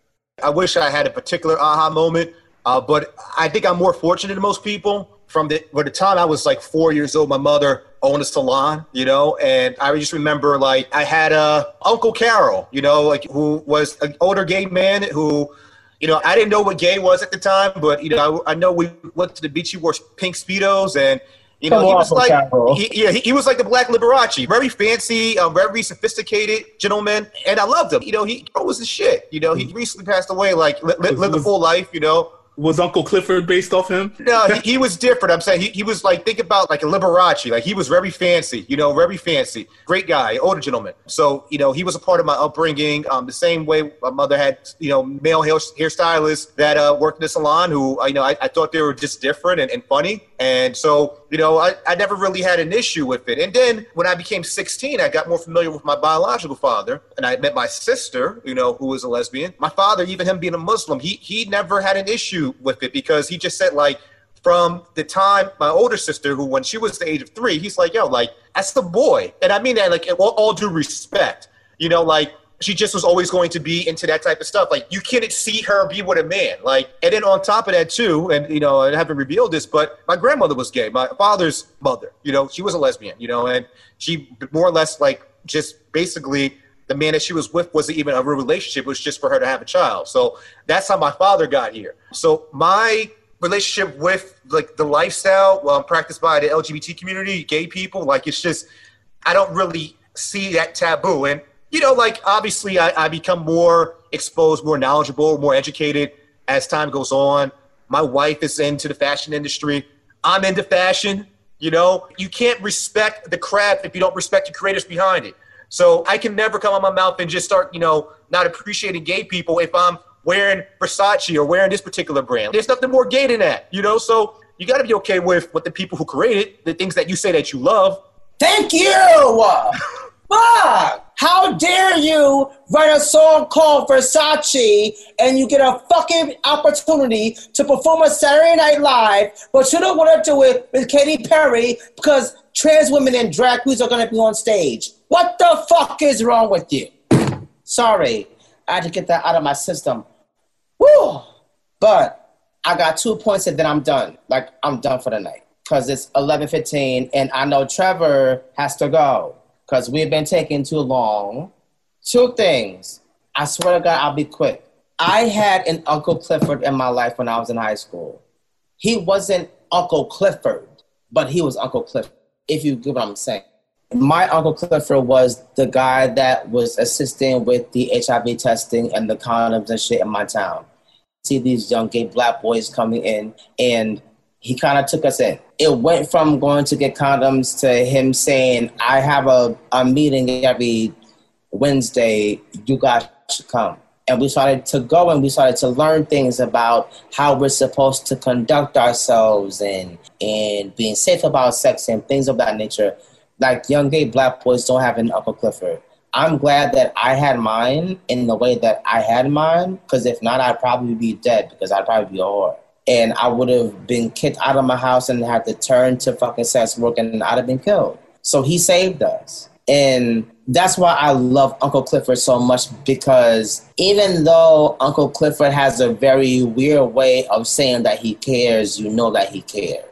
I wish I had a particular aha moment, uh, but I think I'm more fortunate than most people from the by the time I was like four years old, my mother owned a salon, you know, and I just remember like I had a Uncle Carol, you know, like who was an older gay man who, you know, I didn't know what gay was at the time, but you know, I, I know we went to the beach. He wore pink speedos and. You know, Come he was like, he, yeah, he, he, was like the Black Liberace, very fancy, um, very sophisticated gentleman, and I loved him. You know, he was the shit. You know, he recently passed away, like li- li- lived a full life. You know, was Uncle Clifford based off him? no, he, he, was different. I'm saying he, he was like think about like a Liberace. Like he was very fancy, you know, very fancy. Great guy, older gentleman. So you know he was a part of my upbringing. Um, the same way my mother had you know male hair hairstylists that uh, worked in the salon who you know I, I thought they were just different and, and funny. And so you know I, I never really had an issue with it. And then when I became 16, I got more familiar with my biological father, and I met my sister, you know, who was a lesbian. My father, even him being a Muslim, he he never had an issue with it because he just said like from the time my older sister, who when she was the age of three, he's like, yo, like that's the boy, and I mean that like all, all due respect, you know, like she just was always going to be into that type of stuff. Like you can't see her be with a man. Like, and then on top of that too, and you know, I haven't revealed this, but my grandmother was gay. My father's mother, you know, she was a lesbian, you know, and she more or less like just basically the man that she was with wasn't even a real relationship. It was just for her to have a child. So that's how my father got here. So my relationship with like the lifestyle well, practiced by the LGBT community, gay people, like it's just I don't really see that taboo. And you know, like obviously I, I become more exposed, more knowledgeable, more educated as time goes on. My wife is into the fashion industry. I'm into fashion. You know, you can't respect the craft if you don't respect the creators behind it. So I can never come on my mouth and just start, you know, not appreciating gay people if I'm wearing Versace or wearing this particular brand. There's nothing more gay than that, you know? So you got to be okay with what the people who created, the things that you say that you love. Thank you. Fuck! How dare you write a song called Versace and you get a fucking opportunity to perform a Saturday Night Live, but you don't want to do it with Katy Perry because trans women and drag queens are going to be on stage. What the fuck is wrong with you? Sorry, I had to get that out of my system. Woo! But I got two points and then I'm done. Like, I'm done for the night because it's 11.15 and I know Trevor has to go because we've been taking too long. Two things. I swear to God, I'll be quick. I had an Uncle Clifford in my life when I was in high school. He wasn't Uncle Clifford, but he was Uncle Clifford, if you get what I'm saying. My Uncle Clifford was the guy that was assisting with the HIV testing and the condoms and shit in my town. See these young gay black boys coming in, and he kind of took us in. It went from going to get condoms to him saying, I have a, a meeting every Wednesday, you guys should come. And we started to go and we started to learn things about how we're supposed to conduct ourselves and and being safe about sex and things of that nature. Like young gay black boys don't have an Uncle Clifford. I'm glad that I had mine in the way that I had mine, because if not, I'd probably be dead because I'd probably be a whore. And I would have been kicked out of my house and had to turn to fucking sex work and I'd have been killed. So he saved us. And that's why I love Uncle Clifford so much because even though Uncle Clifford has a very weird way of saying that he cares, you know that he cares.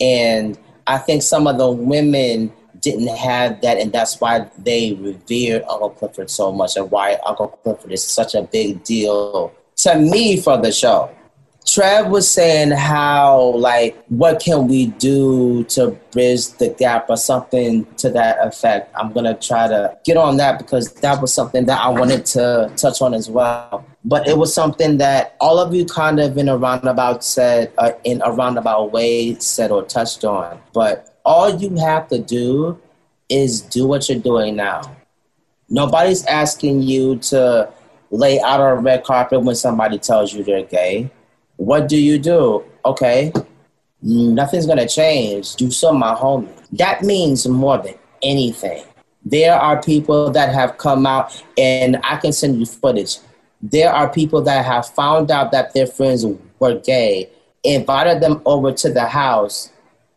And I think some of the women didn't have that, and that's why they revered Uncle Clifford so much, and why Uncle Clifford is such a big deal to me for the show. Trev was saying how, like, what can we do to bridge the gap or something to that effect. I'm going to try to get on that because that was something that I wanted to touch on as well. But it was something that all of you kind of in a roundabout said, uh, in a roundabout way said or touched on. But all you have to do is do what you're doing now. Nobody's asking you to lay out on a red carpet when somebody tells you they're gay what do you do? Okay, nothing's gonna change. You saw my homie. That means more than anything. There are people that have come out, and I can send you footage. There are people that have found out that their friends were gay, invited them over to the house,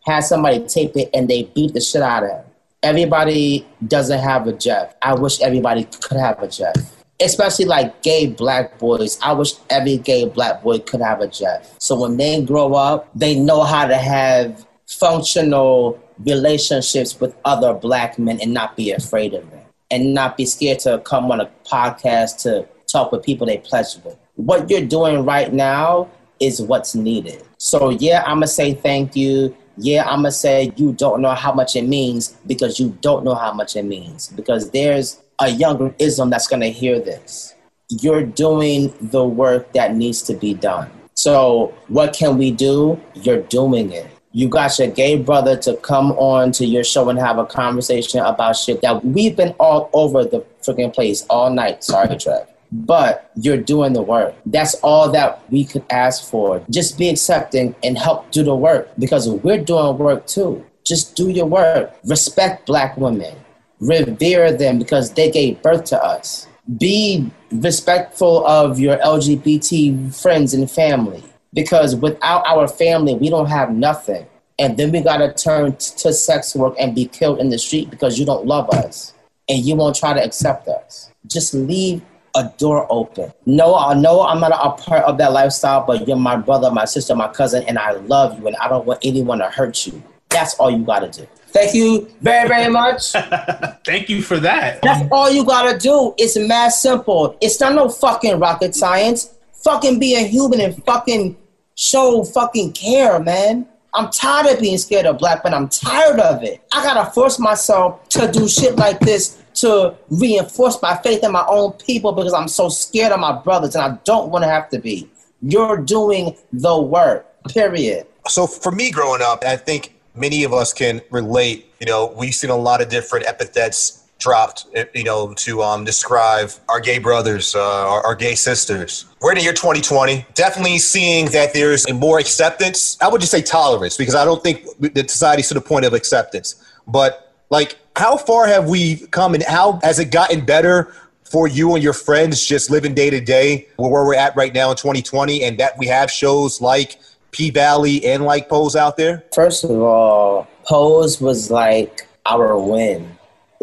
had somebody tape it, and they beat the shit out of them. Everybody doesn't have a Jeff. I wish everybody could have a Jeff especially like gay black boys. I wish every gay black boy could have a Jeff. So when they grow up, they know how to have functional relationships with other black men and not be afraid of them and not be scared to come on a podcast to talk with people they pleasure with. What you're doing right now is what's needed. So yeah, I'm gonna say thank you. Yeah, I'm gonna say you don't know how much it means because you don't know how much it means because there's a younger IZM that's going to hear this. You're doing the work that needs to be done. So, what can we do? You're doing it. You got your gay brother to come on to your show and have a conversation about shit that we've been all over the freaking place all night. Sorry, Trev. But you're doing the work. That's all that we could ask for. Just be accepting and help do the work because we're doing work too. Just do your work. Respect black women revere them because they gave birth to us. Be respectful of your LGBT friends and family because without our family, we don't have nothing. And then we gotta turn t- to sex work and be killed in the street because you don't love us and you won't try to accept us. Just leave a door open. No, I know I'm not a part of that lifestyle, but you're my brother, my sister, my cousin, and I love you and I don't want anyone to hurt you. That's all you gotta do. Thank you very, very much. Thank you for that. That's all you gotta do. It's mad simple. It's not no fucking rocket science. Fucking be a human and fucking show fucking care, man. I'm tired of being scared of black but I'm tired of it. I gotta force myself to do shit like this to reinforce my faith in my own people because I'm so scared of my brothers and I don't want to have to be. You're doing the work, period. So for me growing up, I think many of us can relate. You know, we've seen a lot of different epithets dropped, you know, to um, describe our gay brothers, uh, our, our, gay sisters. We're in the year 2020, definitely seeing that there's more acceptance. I would just say tolerance, because I don't think the society's to the point of acceptance. But like, how far have we come, and how has it gotten better for you and your friends just living day to day where we're at right now in 2020, and that we have shows like P Valley and like Pose out there? First of all, Pose was like our win.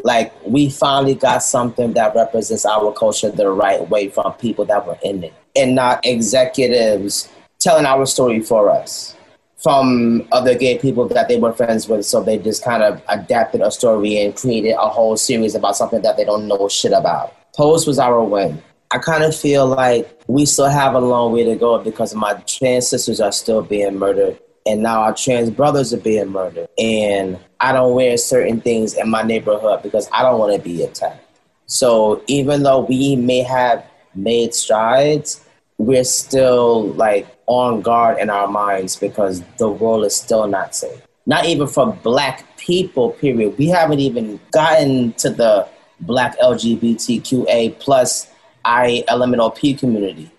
Like we finally got something that represents our culture the right way from people that were in it, and not executives telling our story for us from other gay people that they were friends with. So they just kind of adapted a story and created a whole series about something that they don't know shit about. Pose was our win. I kind of feel like we still have a long way to go because my trans sisters are still being murdered. And now our trans brothers are being murdered. And I don't wear certain things in my neighborhood because I don't want to be attacked. So even though we may have made strides, we're still like on guard in our minds because the world is still not safe. Not even for black people, period. We haven't even gotten to the black LGBTQA plus I LMNOP community.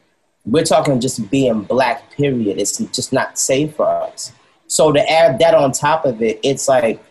We're talking just being black, period. It's just not safe for us. So to add that on top of it, it's like,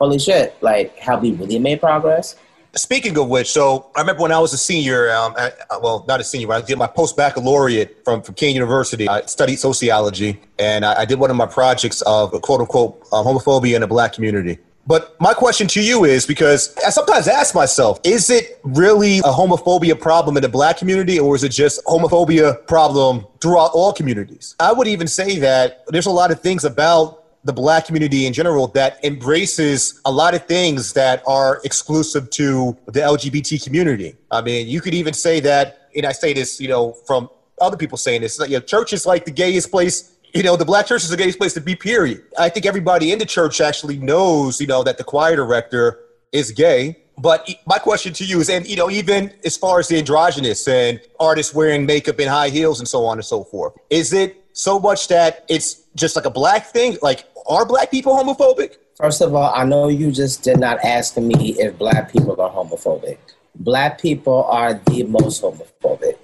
holy shit, like, have we really made progress? Speaking of which, so I remember when I was a senior, um, at, well, not a senior, but I did my post baccalaureate from, from Kean University. I studied sociology, and I, I did one of my projects of quote unquote uh, homophobia in the black community. But my question to you is because I sometimes ask myself, is it really a homophobia problem in the black community or is it just homophobia problem throughout all communities? I would even say that there's a lot of things about the black community in general that embraces a lot of things that are exclusive to the LGBT community. I mean, you could even say that, and I say this, you know, from other people saying this, you know, church is like the gayest place you know, the black church is the gayest place to be, period. I think everybody in the church actually knows, you know, that the choir director is gay. But my question to you is, and, you know, even as far as the androgynous and artists wearing makeup and high heels and so on and so forth, is it so much that it's just like a black thing? Like, are black people homophobic? First of all, I know you just did not ask me if black people are homophobic. Black people are the most homophobic.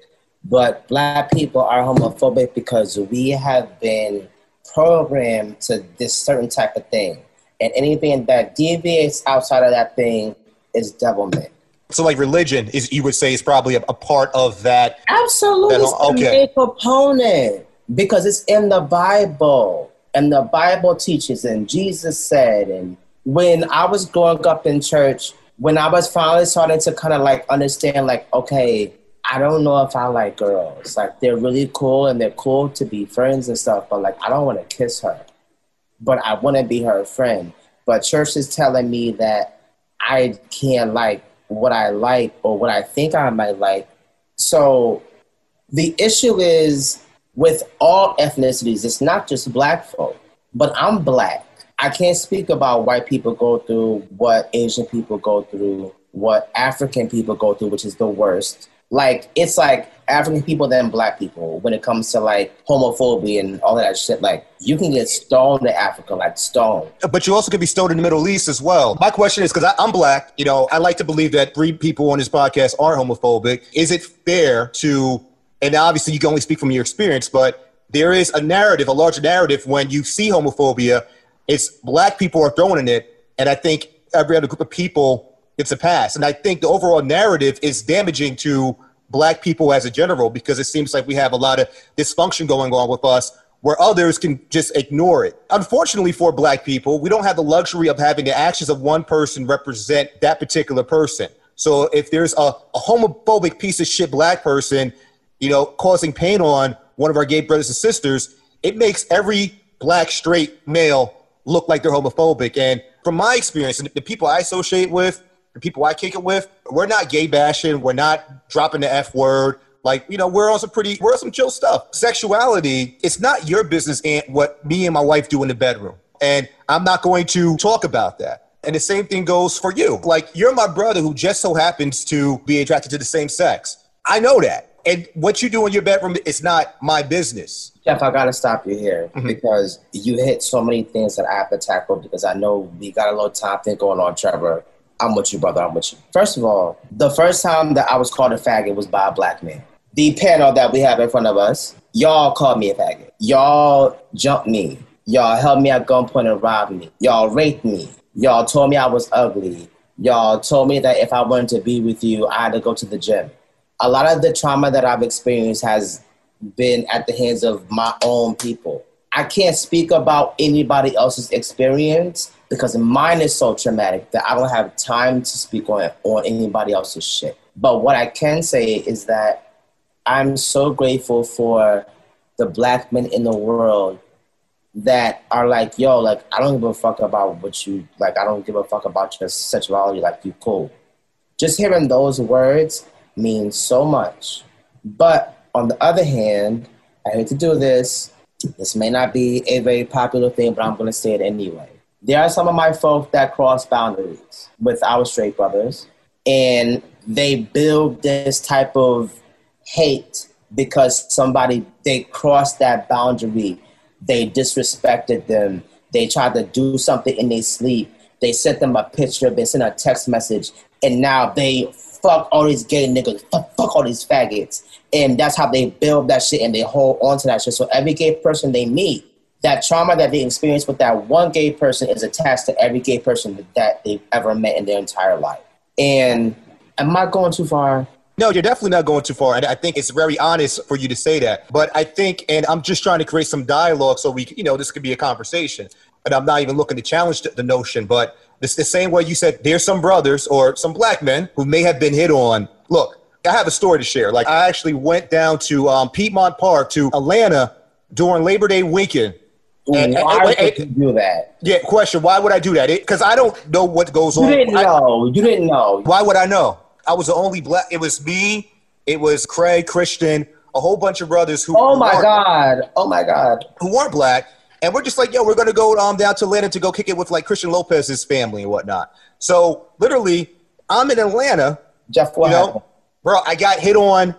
But black people are homophobic because we have been programmed to this certain type of thing. And anything that deviates outside of that thing is devilment. So, like religion is, you would say, is probably a, a part of that. Absolutely, that, okay. a component because it's in the Bible, and the Bible teaches, and Jesus said, and when I was growing up in church, when I was finally starting to kind of like understand, like, okay, I don't know if I like girls. Like they're really cool and they're cool to be friends and stuff, but like I don't want to kiss her. But I want to be her friend. But church is telling me that I can't like what I like or what I think I might like. So the issue is with all ethnicities, it's not just black folk, but I'm black. I can't speak about white people go through what Asian people go through, what African people go through, which is the worst like it's like African people than black people when it comes to like homophobia and all that shit. Like you can get stoned in Africa, like stoned. But you also can be stoned in the Middle East as well. My question is because I'm black, you know, I like to believe that three people on this podcast are homophobic. Is it fair to, and obviously you can only speak from your experience, but there is a narrative, a larger narrative when you see homophobia, it's black people are throwing it. And I think every other group of people it's a pass. And I think the overall narrative is damaging to black people as a general because it seems like we have a lot of dysfunction going on with us where others can just ignore it. Unfortunately for black people, we don't have the luxury of having the actions of one person represent that particular person. So if there's a, a homophobic piece of shit black person, you know, causing pain on one of our gay brothers and sisters, it makes every black straight male look like they're homophobic. And from my experience and the people I associate with, the people I kick it with, we're not gay bashing. We're not dropping the F word. Like, you know, we're on some pretty, we're on some chill stuff. Sexuality, it's not your business and what me and my wife do in the bedroom. And I'm not going to talk about that. And the same thing goes for you. Like, you're my brother who just so happens to be attracted to the same sex. I know that. And what you do in your bedroom is not my business. Jeff, I gotta stop you here mm-hmm. because you hit so many things that I have to tackle because I know we got a little time thing going on, Trevor. I'm with you, brother. I'm with you. First of all, the first time that I was called a faggot was by a black man. The panel that we have in front of us, y'all called me a faggot. Y'all jumped me. Y'all held me at gunpoint and robbed me. Y'all raped me. Y'all told me I was ugly. Y'all told me that if I wanted to be with you, I had to go to the gym. A lot of the trauma that I've experienced has been at the hands of my own people. I can't speak about anybody else's experience because mine is so traumatic that I don't have time to speak on on anybody else's shit. But what I can say is that I'm so grateful for the black men in the world that are like, yo, like I don't give a fuck about what you like. I don't give a fuck about your sexuality. Like you cool. Just hearing those words means so much. But on the other hand, I hate to do this. This may not be a very popular thing, but I'm gonna say it anyway there are some of my folk that cross boundaries with our straight brothers, and they build this type of hate because somebody they crossed that boundary, they disrespected them, they tried to do something in their sleep, they sent them a picture, they sent a text message, and now they fuck all these gay niggas, fuck, fuck all these faggots. And that's how they build that shit and they hold on to that shit. So every gay person they meet, that trauma that they experience with that one gay person is attached to every gay person that they've ever met in their entire life. And am I going too far? No, you're definitely not going too far. And I think it's very honest for you to say that. But I think, and I'm just trying to create some dialogue so we, you know, this could be a conversation. And I'm not even looking to challenge the notion, but the same way you said there's some brothers or some black men who may have been hit on. Look, I have a story to share. Like I actually went down to um, Piedmont Park to Atlanta during Labor Day weekend. And, why and, and, would you do that? Yeah, question. Why would I do that? Because I don't know what goes you on. You didn't know. You didn't know. Why would I know? I was the only black. It was me. It was Craig, Christian, a whole bunch of brothers who. Oh my god! Oh my god! Who weren't black, and we're just like, yo, we're gonna go um, down to Atlanta to go kick it with like Christian Lopez's family and whatnot. So literally, I'm in Atlanta. Jeff, what you know, bro, I got hit on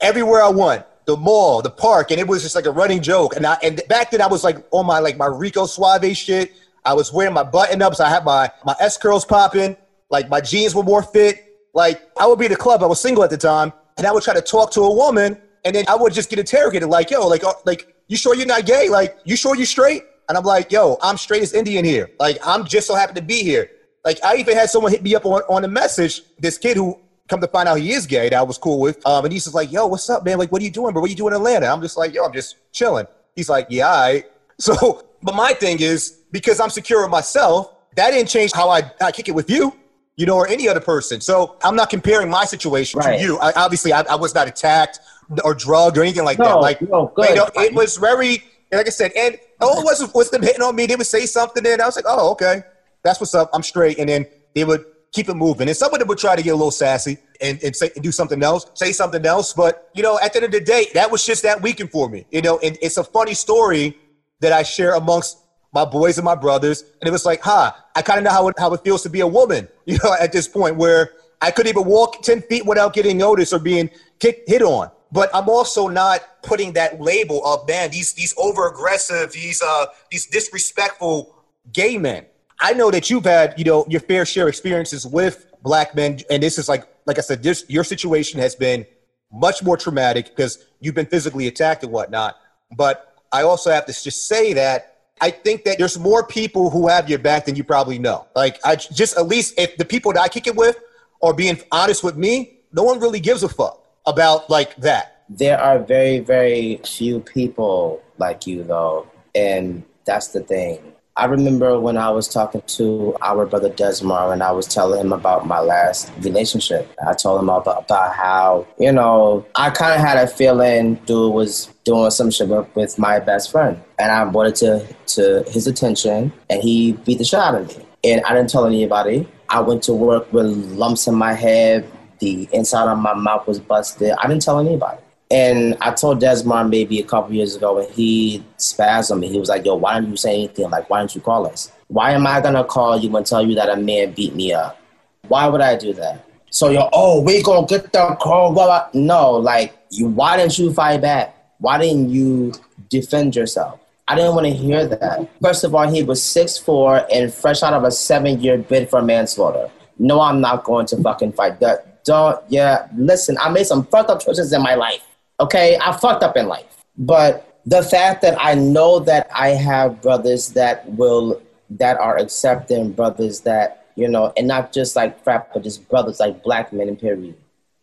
everywhere I went. The mall, the park, and it was just like a running joke. And I and back then I was like on my like my Rico Suave shit. I was wearing my button ups. I had my my S curls popping. Like my jeans were more fit. Like I would be at the club. I was single at the time, and I would try to talk to a woman, and then I would just get interrogated. Like, yo, like, uh, like, you sure you're not gay? Like, you sure you're straight? And I'm like, yo, I'm straight as Indian here. Like, I'm just so happy to be here. Like, I even had someone hit me up on, on a message. This kid who come to find out he is gay that I was cool with. Um, and he's just like, yo, what's up, man? Like, what are you doing, bro? What are you doing in Atlanta? I'm just like, yo, I'm just chilling. He's like, yeah, all right. So, but my thing is because I'm secure with myself, that didn't change how I, I kick it with you, you know, or any other person. So I'm not comparing my situation Right. to you. I, obviously, I, I was not attacked or drugged or anything like that. Like, no, you know, it was very, like I said, and all it was was them hitting on me. They would say something, and I was like, oh, okay, that's what's up. I'm straight. And then they would keep it moving. And some of them would try to get a little sassy and, and say and do something else, say something else. But you know, at the end of the day, that was just that weekend for me. You know, and it's a funny story that I share amongst my boys and my brothers. And it was like, huh, I kind of know how it, how it feels to be a woman, you know, at this point where I couldn't even walk 10 feet without getting noticed or being kicked, hit on. But I'm also not putting that label of, man, these, these over aggressive, these, uh, these disrespectful gay men. I know that you've had, you know, your fair share experiences with black men. And this is like, like I said, this, your situation has been much more traumatic because you've been physically attacked and whatnot. But I also have to just say that I think that there's more people who have your back than you probably know. Like I just at least if the people that I kick it with are being honest with me, no one really gives a fuck about like that. There are very, very few people like you, though, and that's the thing. I remember when I was talking to our brother Desmar and I was telling him about my last relationship. I told him about, about how, you know, I kind of had a feeling dude was doing some shit with- my best friend. And I brought it to, to his attention and he beat the shit out of me. And I didn't tell anybody. I went to work with lumps in my head. The inside of my mouth was busted. I didn't tell anybody. And I told Desmond maybe a couple years ago, and he spazzed on me. He was like, "Yo, why didn't you say anything? Like, why didn't you call us? Why am I gonna call you and tell you that a man beat me up? Why would I do that? So you're, oh, we gonna get the call? Blah, blah. No, like, you. Why didn't you fight back? Why didn't you defend yourself? I didn't want to hear that. First of all, he was six four and fresh out of a seven year bid for manslaughter. No, I'm not going to fucking fight that. Don't, yeah, listen, I made some fucked up choices in my life. Okay, I fucked up in life. But the fact that I know that I have brothers that will, that are accepting, brothers that, you know, and not just like frat, but just brothers like black men period.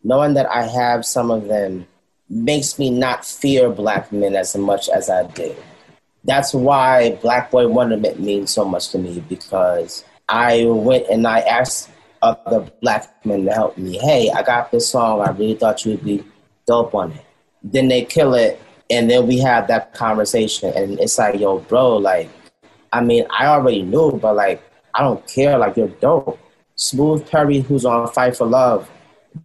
Knowing that I have some of them makes me not fear black men as much as I did that's why Black Boy Wonderment means so much to me because I went and I asked other black men to help me. Hey, I got this song. I really thought you would be dope on it. Then they kill it, and then we have that conversation, and it's like, yo, bro, like, I mean, I already knew, but like, I don't care. Like, you're dope. Smooth Perry, who's on Fight for Love,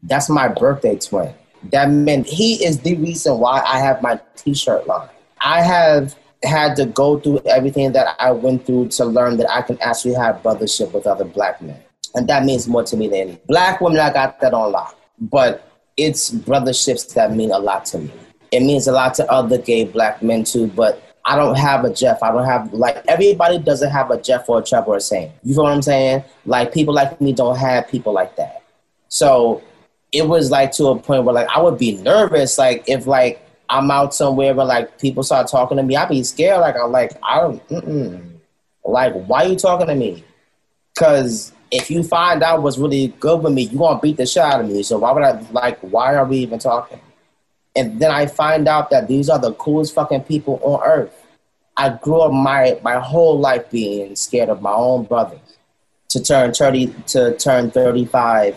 that's my birthday twin. That meant he is the reason why I have my T-shirt line. I have had to go through everything that I went through to learn that I can actually have brothership with other black men. And that means more to me than any. Black women, I got that on lock. But it's brotherships that mean a lot to me. It means a lot to other gay black men too, but I don't have a Jeff. I don't have like everybody doesn't have a Jeff or a Trevor or a Sam. You know what I'm saying? Like people like me don't have people like that. So it was like to a point where like I would be nervous, like if like I'm out somewhere where like people start talking to me, I'd be scared. Like I'm like I don't, like why you talking to me? Because if you find out what's really good with me, you gonna beat the shit out of me. So why would I like? Why are we even talking? And then I find out that these are the coolest fucking people on earth. I grew up my my whole life being scared of my own brothers. To turn thirty to turn thirty five,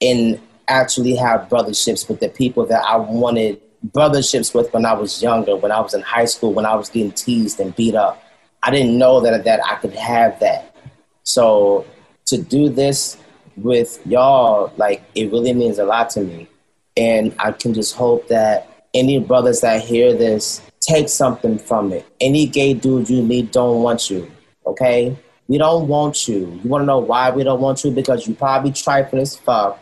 and actually have brotherships with the people that I wanted brotherships with when I was younger, when I was in high school, when I was getting teased and beat up. I didn't know that that I could have that. So to do this with y'all, like it really means a lot to me. And I can just hope that any brothers that hear this take something from it. Any gay dude you meet don't want you, okay? We don't want you. You want to know why we don't want you? Because you probably trifling as fuck.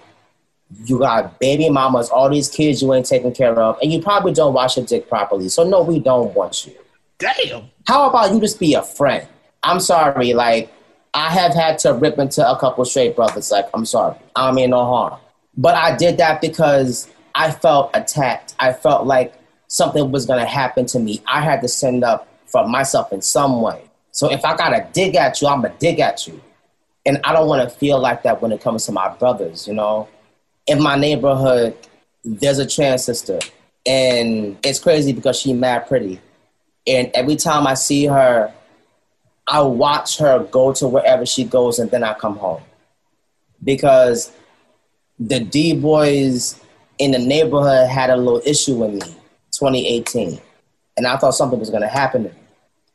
You got baby mamas, all these kids you ain't taking care of, and you probably don't wash your dick properly. So no, we don't want you. Damn. How about you just be a friend? I'm sorry, like I have had to rip into a couple straight brothers. Like, I'm sorry. I mean no harm. But I did that because I felt attacked. I felt like something was going to happen to me. I had to stand up for myself in some way. So if I got to dig at you, I'm going to dig at you. And I don't want to feel like that when it comes to my brothers, you know? In my neighborhood, there's a trans sister. And it's crazy because she's mad pretty. And every time I see her, I watch her go to wherever she goes and then I come home. Because the D boys in the neighborhood had a little issue with me 2018. And I thought something was gonna happen to me.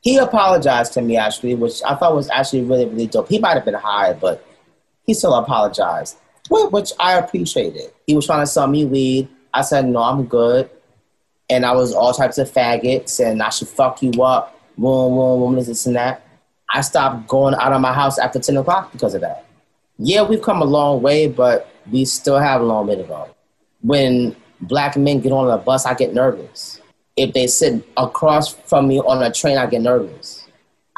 He apologized to me actually, which I thought was actually really, really dope. He might have been high, but he still apologized, which I appreciated. He was trying to sell me weed. I said, no, I'm good. And I was all types of faggots and I should fuck you up, boom, boom, boom, this and that. I stopped going out of my house after 10 o'clock because of that. Yeah, we've come a long way, but we still have a long way to go. When black men get on a bus, I get nervous. If they sit across from me on a train, I get nervous.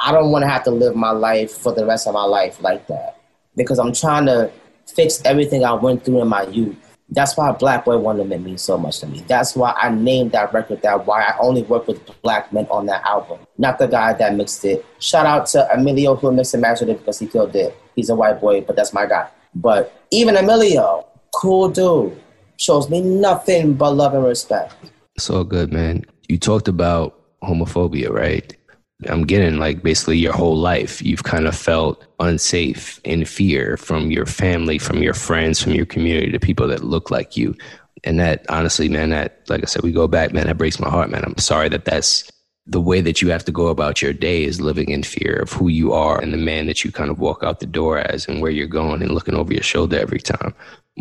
I don't want to have to live my life for the rest of my life like that because I'm trying to fix everything I went through in my youth. That's why Black Boy Wonderment means so much to me. That's why I named that record that. Why I only work with black men on that album, not the guy that mixed it. Shout out to Emilio who mixed and mastered it because he killed it. He's a white boy, but that's my guy. But even Emilio, cool dude, shows me nothing but love and respect. So good, man. You talked about homophobia, right? I'm getting like basically your whole life, you've kind of felt unsafe in fear from your family, from your friends, from your community, the people that look like you. And that honestly, man, that, like I said, we go back, man, that breaks my heart, man. I'm sorry that that's the way that you have to go about your day is living in fear of who you are and the man that you kind of walk out the door as and where you're going and looking over your shoulder every time.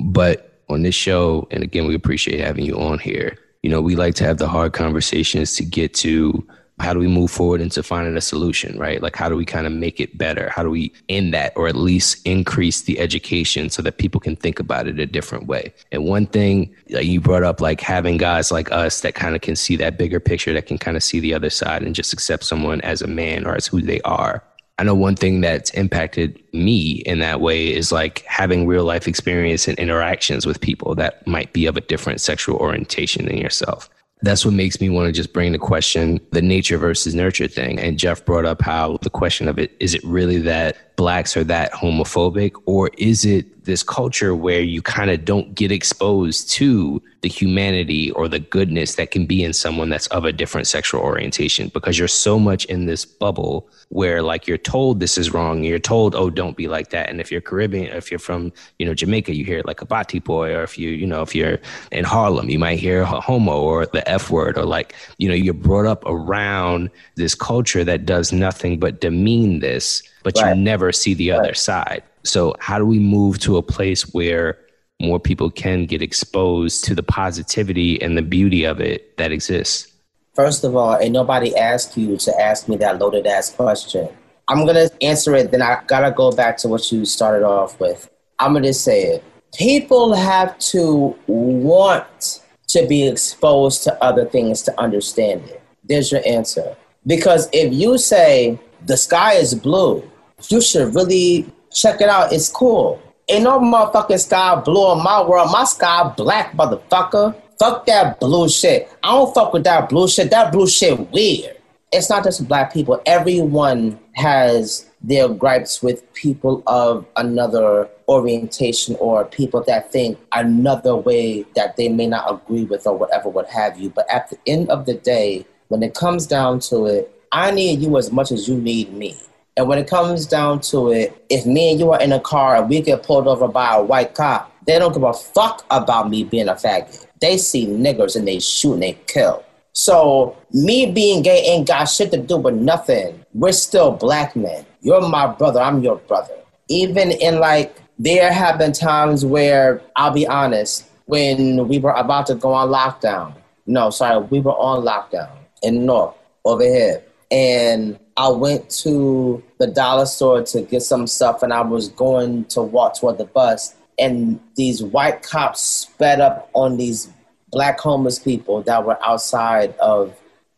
But on this show, and again, we appreciate having you on here. You know, we like to have the hard conversations to get to how do we move forward into finding a solution, right? Like, how do we kind of make it better? How do we end that or at least increase the education so that people can think about it a different way? And one thing that you brought up, like having guys like us that kind of can see that bigger picture, that can kind of see the other side and just accept someone as a man or as who they are. I know one thing that's impacted me in that way is like having real life experience and interactions with people that might be of a different sexual orientation than yourself that's what makes me want to just bring the question the nature versus nurture thing. And jeff brought up how the question of it is it really that blacks are that homophobic or is it this culture where you kind of don't get exposed to the humanity or the goodness that can be in someone that's of a different sexual orientation because you're so much in this bubble where like you're told this is wrong you're told oh don't be like that and if you're caribbean if you're from you know jamaica you hear like a bati boy or if you you know if you're in harlem you might hear homo or the f word or like you know you're brought up around this culture that does nothing but demean this but right. you never see the other right. side. So, how do we move to a place where more people can get exposed to the positivity and the beauty of it that exists? First of all, and nobody asked you to ask me that loaded ass question. I'm gonna answer it, then I gotta go back to what you started off with. I'm gonna say it. People have to want to be exposed to other things to understand it. There's your answer. Because if you say the sky is blue, you should really check it out. It's cool. Ain't no motherfucking sky blue in my world. My sky black, motherfucker. Fuck that blue shit. I don't fuck with that blue shit. That blue shit weird. It's not just black people. Everyone has their gripes with people of another orientation or people that think another way that they may not agree with or whatever, what have you. But at the end of the day, when it comes down to it, I need you as much as you need me. And when it comes down to it, if me and you are in a car and we get pulled over by a white cop, they don't give a fuck about me being a faggot. They see niggers and they shoot and they kill. So me being gay ain't got shit to do with nothing. We're still black men. You're my brother. I'm your brother. Even in like, there have been times where I'll be honest, when we were about to go on lockdown. No, sorry, we were on lockdown in North over here. And I went to the dollar store to get some stuff and I was going to walk toward the bus and these white cops sped up on these black homeless people that were outside of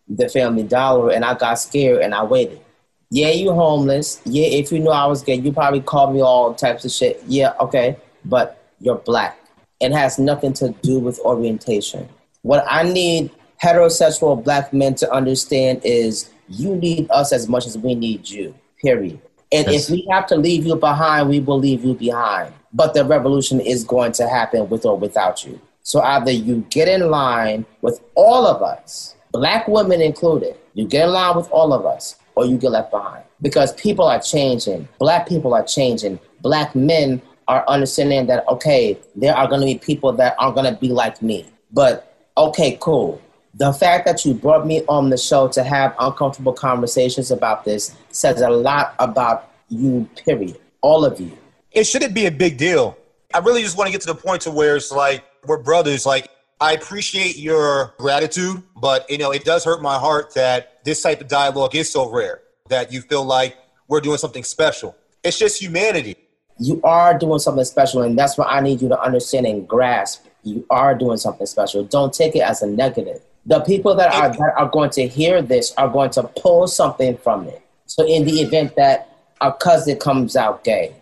the family dollar and I got scared and I waited. Yeah, you homeless. Yeah, if you knew I was gay, you probably called me all types of shit. Yeah, okay. But you're black. It has nothing to do with orientation. What I need heterosexual black men to understand is you need us as much as we need you, period. And yes. if we have to leave you behind, we will leave you behind. But the revolution is going to happen with or without you. So either you get in line with all of us, black women included, you get in line with all of us, or you get left behind. Because people are changing. Black people are changing. Black men are understanding that, okay, there are going to be people that aren't going to be like me. But, okay, cool. The fact that you brought me on the show to have uncomfortable conversations about this says a lot about you, period. All of you. It shouldn't be a big deal. I really just want to get to the point to where it's like, we're brothers. Like, I appreciate your gratitude, but you know, it does hurt my heart that this type of dialogue is so rare that you feel like we're doing something special. It's just humanity. You are doing something special, and that's what I need you to understand and grasp. You are doing something special. Don't take it as a negative. The people that are that are going to hear this are going to pull something from it. So, in the event that a cousin comes out gay,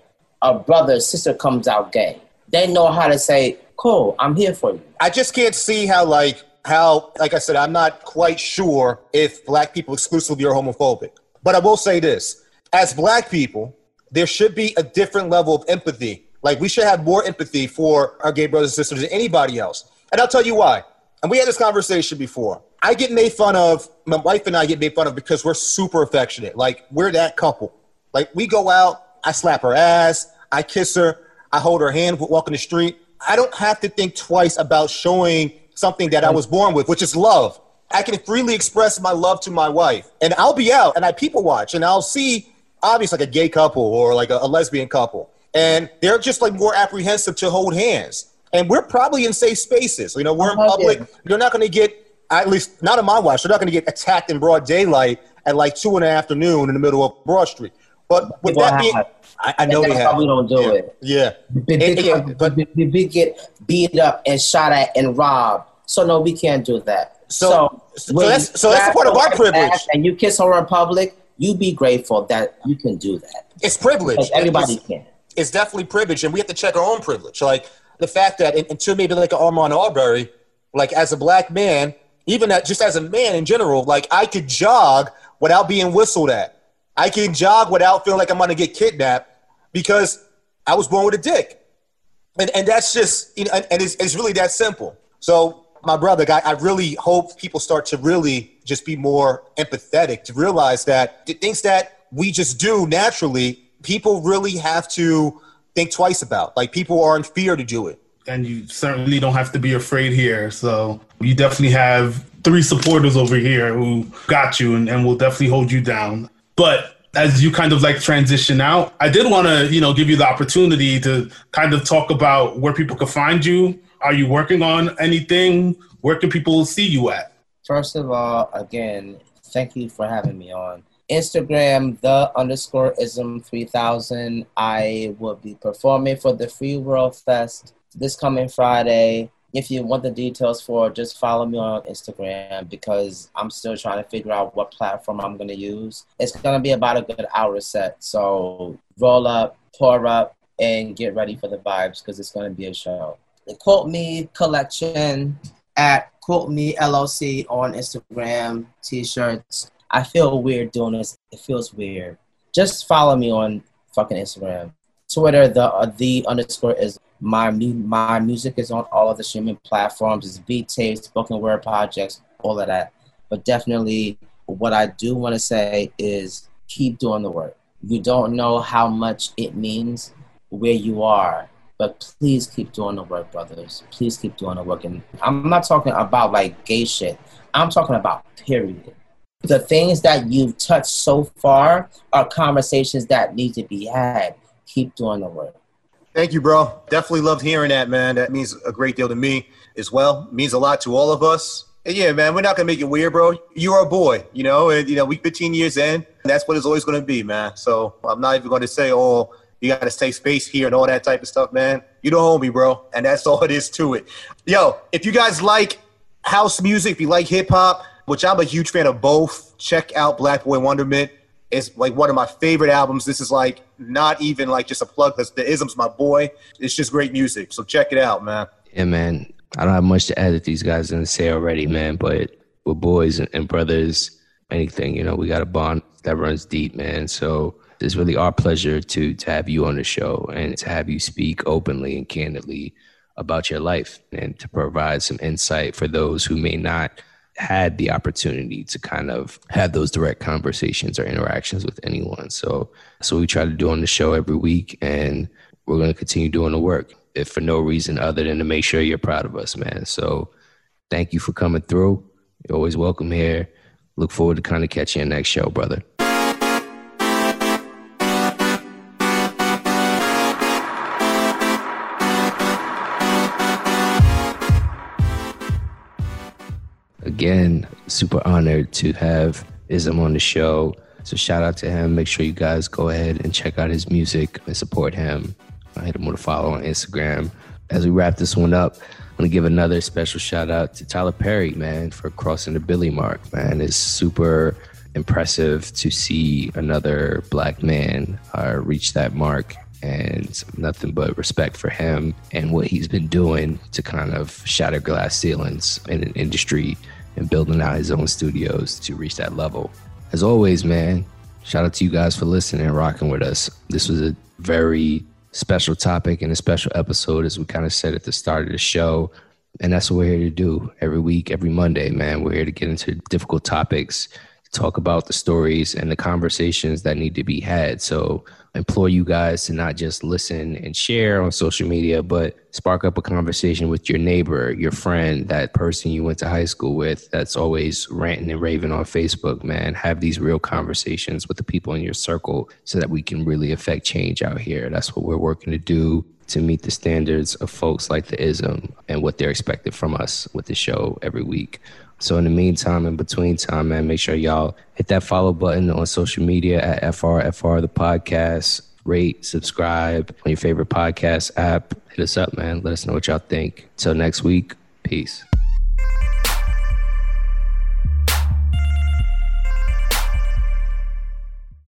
a brother, sister comes out gay, they know how to say, cool, I'm here for you. I just can't see how, like, how, like I said, I'm not quite sure if black people exclusively are homophobic. But I will say this as black people, there should be a different level of empathy. Like, we should have more empathy for our gay brothers and sisters than anybody else. And I'll tell you why. And we had this conversation before. I get made fun of, my wife and I get made fun of because we're super affectionate. Like, we're that couple. Like, we go out, I slap her ass, I kiss her, I hold her hand walking the street. I don't have to think twice about showing something that I was born with, which is love. I can freely express my love to my wife. And I'll be out and I people watch and I'll see obviously like a gay couple or like a, a lesbian couple. And they're just like more apprehensive to hold hands. And we're probably in safe spaces. You know, we're in public. You're not going to get, at least not in my watch, you're not going to get attacked in broad daylight at like two in the afternoon in the middle of Broad Street. But with that being, I, I know they have. we don't do yeah. it. Yeah. We, we, get, but, we get beat up and shot at and robbed. So no, we can't do that. So, so, so that's so that's the part of our privilege. And you kiss her in public, you be grateful that you can do that. It's privilege. Because everybody it's, can. It's definitely privilege, and we have to check our own privilege. Like the fact that until maybe like an Ahmaud Arbery, like as a black man, even that just as a man in general, like I could jog without being whistled at. I can jog without feeling like I'm to get kidnapped because I was born with a dick. And, and that's just, you know, and, and it's, it's really that simple. So, my brother, I, I really hope people start to really just be more empathetic to realize that the things that we just do naturally, people really have to think twice about. Like, people are in fear to do it. And you certainly don't have to be afraid here. So, you definitely have three supporters over here who got you and, and will definitely hold you down. But as you kind of like transition out, I did want to, you know, give you the opportunity to kind of talk about where people can find you. Are you working on anything? Where can people see you at? First of all, again, thank you for having me on. Instagram, the underscore IZM 3000. I will be performing for the Free World Fest this coming Friday. If you want the details for it, just follow me on Instagram because I'm still trying to figure out what platform I'm going to use. It's going to be about a good hour set. So roll up, pour up, and get ready for the vibes because it's going to be a show. The Quote Me collection at Quote Me LLC on Instagram, t shirts. I feel weird doing this. It feels weird. Just follow me on fucking Instagram. Twitter, the uh, the underscore is my my music is on all of the streaming platforms. It's beat tapes, spoken word projects, all of that. But definitely, what I do want to say is keep doing the work. You don't know how much it means where you are, but please keep doing the work, brothers. Please keep doing the work. And I'm not talking about like gay shit. I'm talking about period. The things that you've touched so far are conversations that need to be had keep doing the work. Thank you, bro. Definitely loved hearing that, man. That means a great deal to me as well. It means a lot to all of us. And yeah, man, we're not gonna make it weird, bro. You're a boy, you know, and you know, we 15 years in, that's what it's always gonna be, man. So I'm not even gonna say, oh, you gotta stay space here and all that type of stuff, man. You don't me, bro, and that's all it is to it. Yo, if you guys like house music, if you like hip hop, which I'm a huge fan of both, check out Black Boy Wonderment. It's like one of my favorite albums. This is like not even like just a plug because the IZM's my boy. It's just great music. So check it out, man. Yeah, man. I don't have much to add that these guys didn't say already, man. But we're boys and brothers. Anything, you know, we got a bond that runs deep, man. So it's really our pleasure to to have you on the show and to have you speak openly and candidly about your life and to provide some insight for those who may not had the opportunity to kind of have those direct conversations or interactions with anyone. So, so we try to do on the show every week, and we're going to continue doing the work, if for no reason other than to make sure you're proud of us, man. So, thank you for coming through. You're always welcome here. Look forward to kind of catching you next show, brother. Again, super honored to have IZM on the show. So shout out to him. Make sure you guys go ahead and check out his music and support him. I hit him with a follow on Instagram. As we wrap this one up, I'm gonna give another special shout out to Tyler Perry, man, for crossing the Billy mark. Man, it's super impressive to see another black man uh, reach that mark and nothing but respect for him and what he's been doing to kind of shatter glass ceilings in an industry and building out his own studios to reach that level. As always, man, shout out to you guys for listening and rocking with us. This was a very special topic and a special episode, as we kind of said at the start of the show. And that's what we're here to do every week, every Monday, man. We're here to get into difficult topics, talk about the stories and the conversations that need to be had. So implore you guys to not just listen and share on social media, but spark up a conversation with your neighbor, your friend, that person you went to high school with that's always ranting and raving on Facebook, man. Have these real conversations with the people in your circle so that we can really affect change out here. That's what we're working to do to meet the standards of folks like the IZM and what they're expected from us with the show every week. So in the meantime, in between time, man, make sure y'all hit that follow button on social media at FRFR the podcast. Rate, subscribe on your favorite podcast app. Hit us up, man. Let us know what y'all think. Till next week, peace.